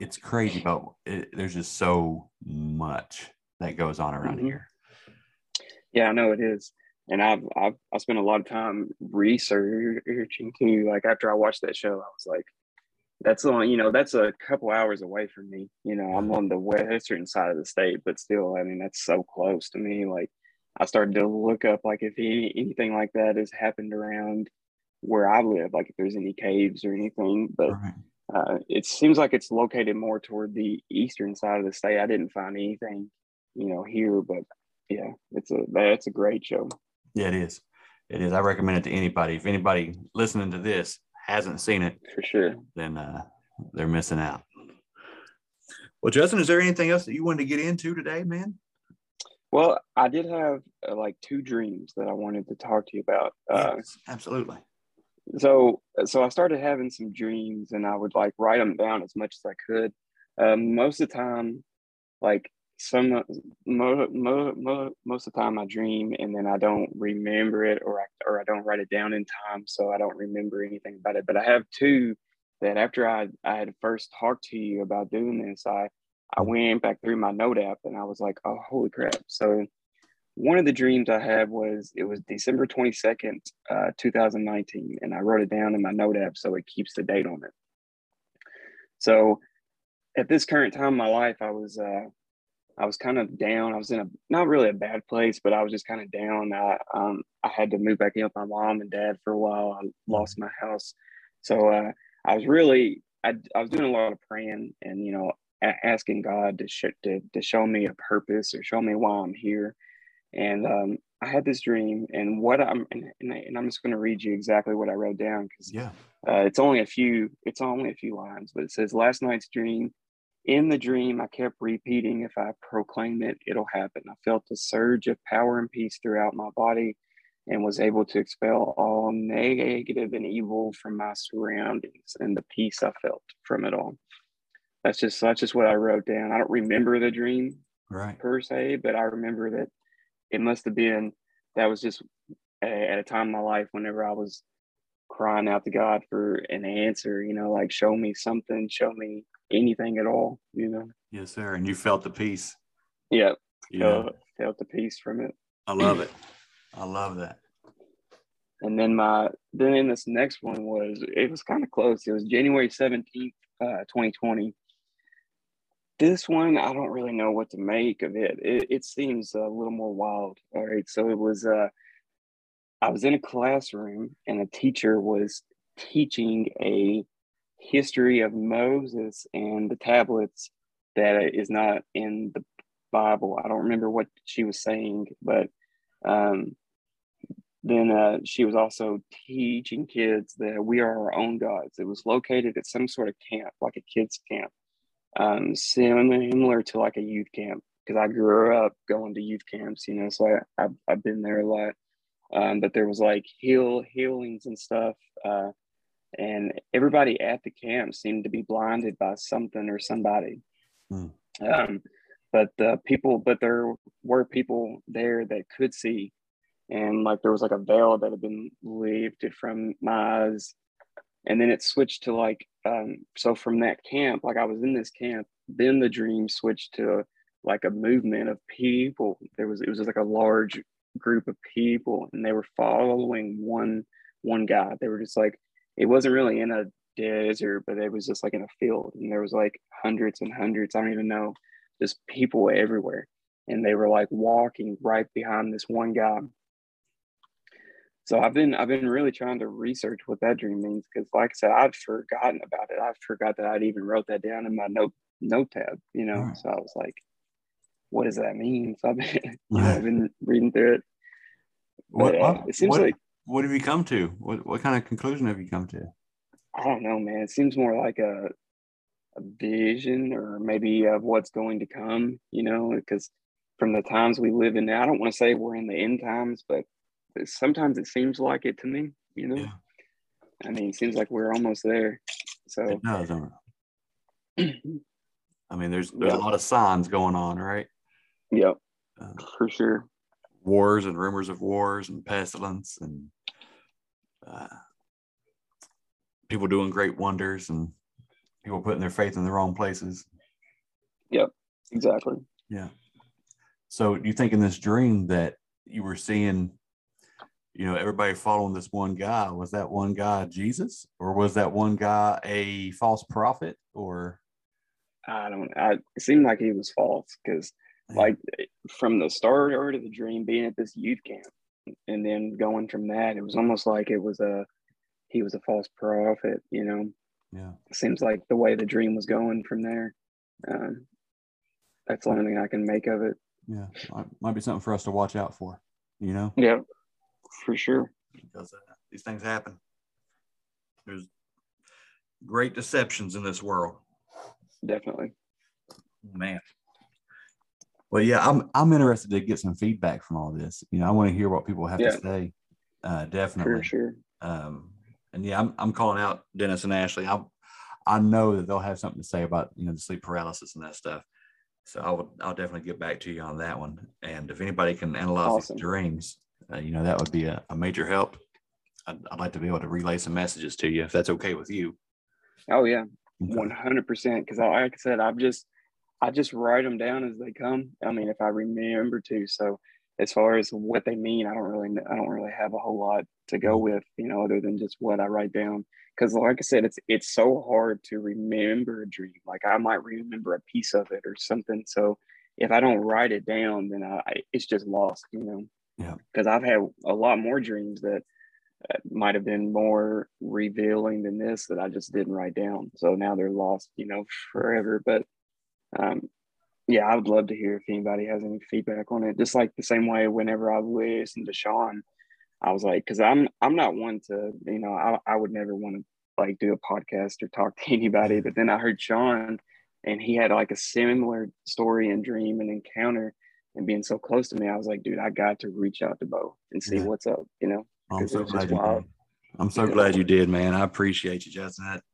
it's crazy, but it, there's just so much that goes on around Mhm. here. Yeah, I know it is. And I've I've I spent a lot of time researching too. Like after I watched that show, I was like, that's on, you know, that's a couple hours away from me. You know, I'm on the western side of the state, but still, I mean, that's so close to me. Like I started to look up like if any, anything like that has happened around where I live, like if there's any caves or anything. But Right. uh, it seems like it's located more toward the eastern side of the state. I didn't find anything, you know, here, but yeah, it's a that's a great show. Yeah, it is. It is. I recommend it to anybody. If anybody listening to this hasn't seen it, for sure, then uh, they're missing out. Well, Justin, is there anything else that you wanted to get into today, man? Well, I did have uh, like two dreams that I wanted to talk to you about. Uh, Yes, absolutely. so, so I started having some dreams, and I would like write them down as much as I could. Um, most of the time, like some mo, mo, mo, most of the time, I dream and then I don't remember it, or I or I don't write it down in time, so I don't remember anything about it. But I have two that after I I had first talked to you about doing this, I I went back through my note app and I was like, oh, holy crap. So one of the dreams I had was it was December 22nd, uh, 2019. And I wrote it down in my note app so it keeps the date on it. So at this current time in my life, I was uh I was kind of down. I was in a not really a bad place, but I was just kind of down. I um I had to move back in with my mom and dad for a while. I lost my house. So uh I was really I, I was doing a lot of praying and you know a- asking God to, sh- to to show me a purpose or show me why I'm here. And um, I had this dream, and what I'm and, and, I'm just going to read you exactly what I wrote down because Yeah. uh, it's only a few it's only a few lines, but it says last night's dream. In the dream, I kept repeating, "If I proclaim it, it'll happen." I felt a surge of power and peace throughout my body, and was able to expel all negative and evil from my surroundings, and the peace I felt from it all. That's just that's just what I wrote down. I don't remember the dream Right. per se, but I remember that it must have been that was just a, at a time in my life whenever I was crying out to God for an answer, you know, like show me something, show me anything at all, you know. Yes, sir. And you felt the peace. Yeah, Yeah. uh, felt the peace from it. I love it. I love that. And then my then in this next one was it was kind of close. It was January 17th, uh, 2020. This one I don't really know what to make of it. It, it seems a little more wild. All right. So it was uh I was in a classroom and a teacher was teaching a history of Moses and the tablets that is not in the Bible. I don't remember what she was saying, but um then uh, she was also teaching kids that we are our own gods. It was located at some sort of camp, like a kids' camp, um, similar to like a youth camp. Because I grew up going to youth camps, you know, so I, I've, I've been there a lot. Um, but there was like heal healings and stuff, uh, and everybody at the camp seemed to be blinded by something or somebody. Hmm. Um, but the people, but there were people there that could see and like there was like a veil that had been lifted from my eyes and then it switched to like um so from that camp like i was in this camp then the dream switched to like a movement of people there was it was just like a large group of people and they were following one one guy they were just like it wasn't really in a desert but it was just like in a field and there was like hundreds and hundreds i don't even know just people everywhere and they were like walking right behind this one guy so I've been I've been really trying to research what that dream means because, like I said, I'd forgotten about it. I forgot that I'd even wrote that down in my note note tab. You know, Right. so I was like, "What does that mean?" So I've been, I've been reading through it. What, But, uh, it seems what- like what have you come to? What what kind of conclusion have you come to? I don't know, man. It seems more like a a vision or maybe of what's going to come. You know, because from the times we live in now. I don't want to say we're in the end times, but sometimes it seems like it to me. You know, Yeah. I mean, it seems like we're almost there. So It does. I mean, there's there's Yeah. a lot of signs going on, right? Yep, Uh, for sure. wars and rumors of wars and pestilence and uh, people doing great wonders and people putting their faith in the wrong places. Yep, exactly. Yeah. So you think in this dream that you were seeing, you know, everybody following this one guy? Was that one guy Jesus, or was that one guy a false prophet? Or I don't. I it seemed like he was false because, like, from the start of the dream, being at this youth camp, and then going from that, it was almost like it was a he was a false prophet. You know, yeah, seems like the way the dream was going from there. Um, that's the only thing I can make of it. yeah, might, might be something for us to watch out for. You know, Yeah, for sure. because uh, these things happen. There's great deceptions in this world. Definitely. man. Well, yeah, I'm I'm interested to get some feedback from all this. You know, I want to hear what people have Yeah. to say. Uh, definitely. For sure. Um, and yeah, I'm I'm calling out Dennis and Ashley. I I know that they'll have something to say about you know the sleep paralysis and that stuff. So I'll I'll definitely get back to you on that one. And if anybody can analyze Awesome. these dreams, uh, you know that would be a, a major help. I'd, I'd like to be able to relay some messages to you if that's okay with you. Oh yeah, one hundred percent. Because like I said, I've just I just write them down as they come. I mean, if I remember to. So as far as what they mean, I don't really I don't really have a whole lot to go with, you know, other than just what I write down. Because like I said, it's it's so hard to remember a dream. Like I might remember a piece of it or something. So if I don't write it down, then I, I- it's just lost, you know. Yeah. Because I've had a lot more dreams that uh, might have been more revealing than this that I just didn't write down. So now they're lost, you know, forever. But um, yeah, I would love to hear if anybody has any feedback on it. Just like the same way whenever I listened to Sean, I was like, because I'm I'm not one to, you know, I, I would never want to like do a podcast or talk to anybody. But then I heard Sean and he had like a similar story and dream and encounter and being so close to me, I was like, dude, I got to reach out to Bo and see Yeah. what's up, you know? I'm so glad you did. I'm so Yeah. glad you did, man. I appreciate you, Justin. That,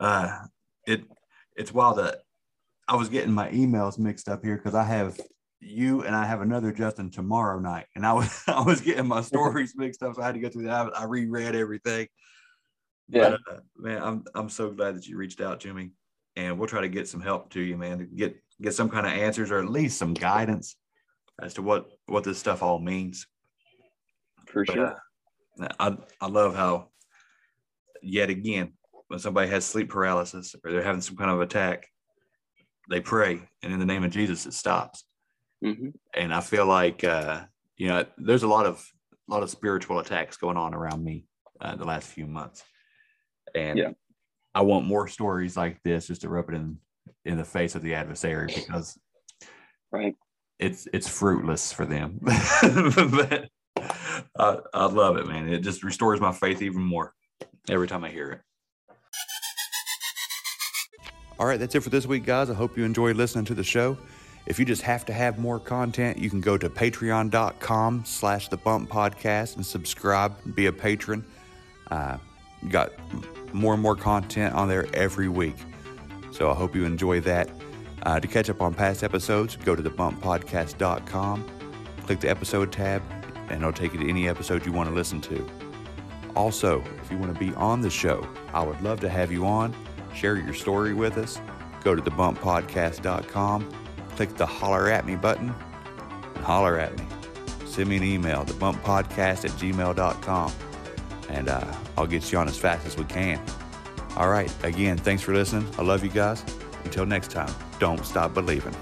uh, it it's wild that I was getting my emails mixed up here because I have you and I have another Justin tomorrow night, and I was I was getting my stories mixed up, so I had to go through that. I, I reread everything. Yeah. But, uh, man, I'm I'm so glad that you reached out to me, and we'll try to get some help to you, man, to get get some kind of answers or at least some guidance as to what what this stuff all means. For But, sure. uh, I I love how yet again when somebody has sleep paralysis or they're having some kind of attack, they pray and in the name of Jesus it stops. hmm And I feel like uh, you know there's a lot of a lot of spiritual attacks going on around me uh, the last few months, and Yeah. I want more stories like this just to rub it in in the face of the adversary because Right. it's it's fruitless for them. but I, I love it, man. It just restores my faith even more every time I hear it. All right, that's it for this week, guys. I hope you enjoyed listening to the show. If you just have to have more content, you can go to patreon.com slash the bump podcast and subscribe and be a patron. Uh, got more and more content on there every week. So I hope you enjoy that. Uh, to catch up on past episodes, go to thebumppodcast.com, click the episode tab, and it'll take you to any episode you want to listen to. Also, if you want to be on the show, I would love to have you on. Share your story with us. Go to thebumppodcast.com, click the holler at me button, and holler at me. Send me an email, thebumppodcast at gmail.com, and uh, I'll get you on as fast as we can. All right, again, thanks for listening. I love you guys. Until next time, don't stop believing.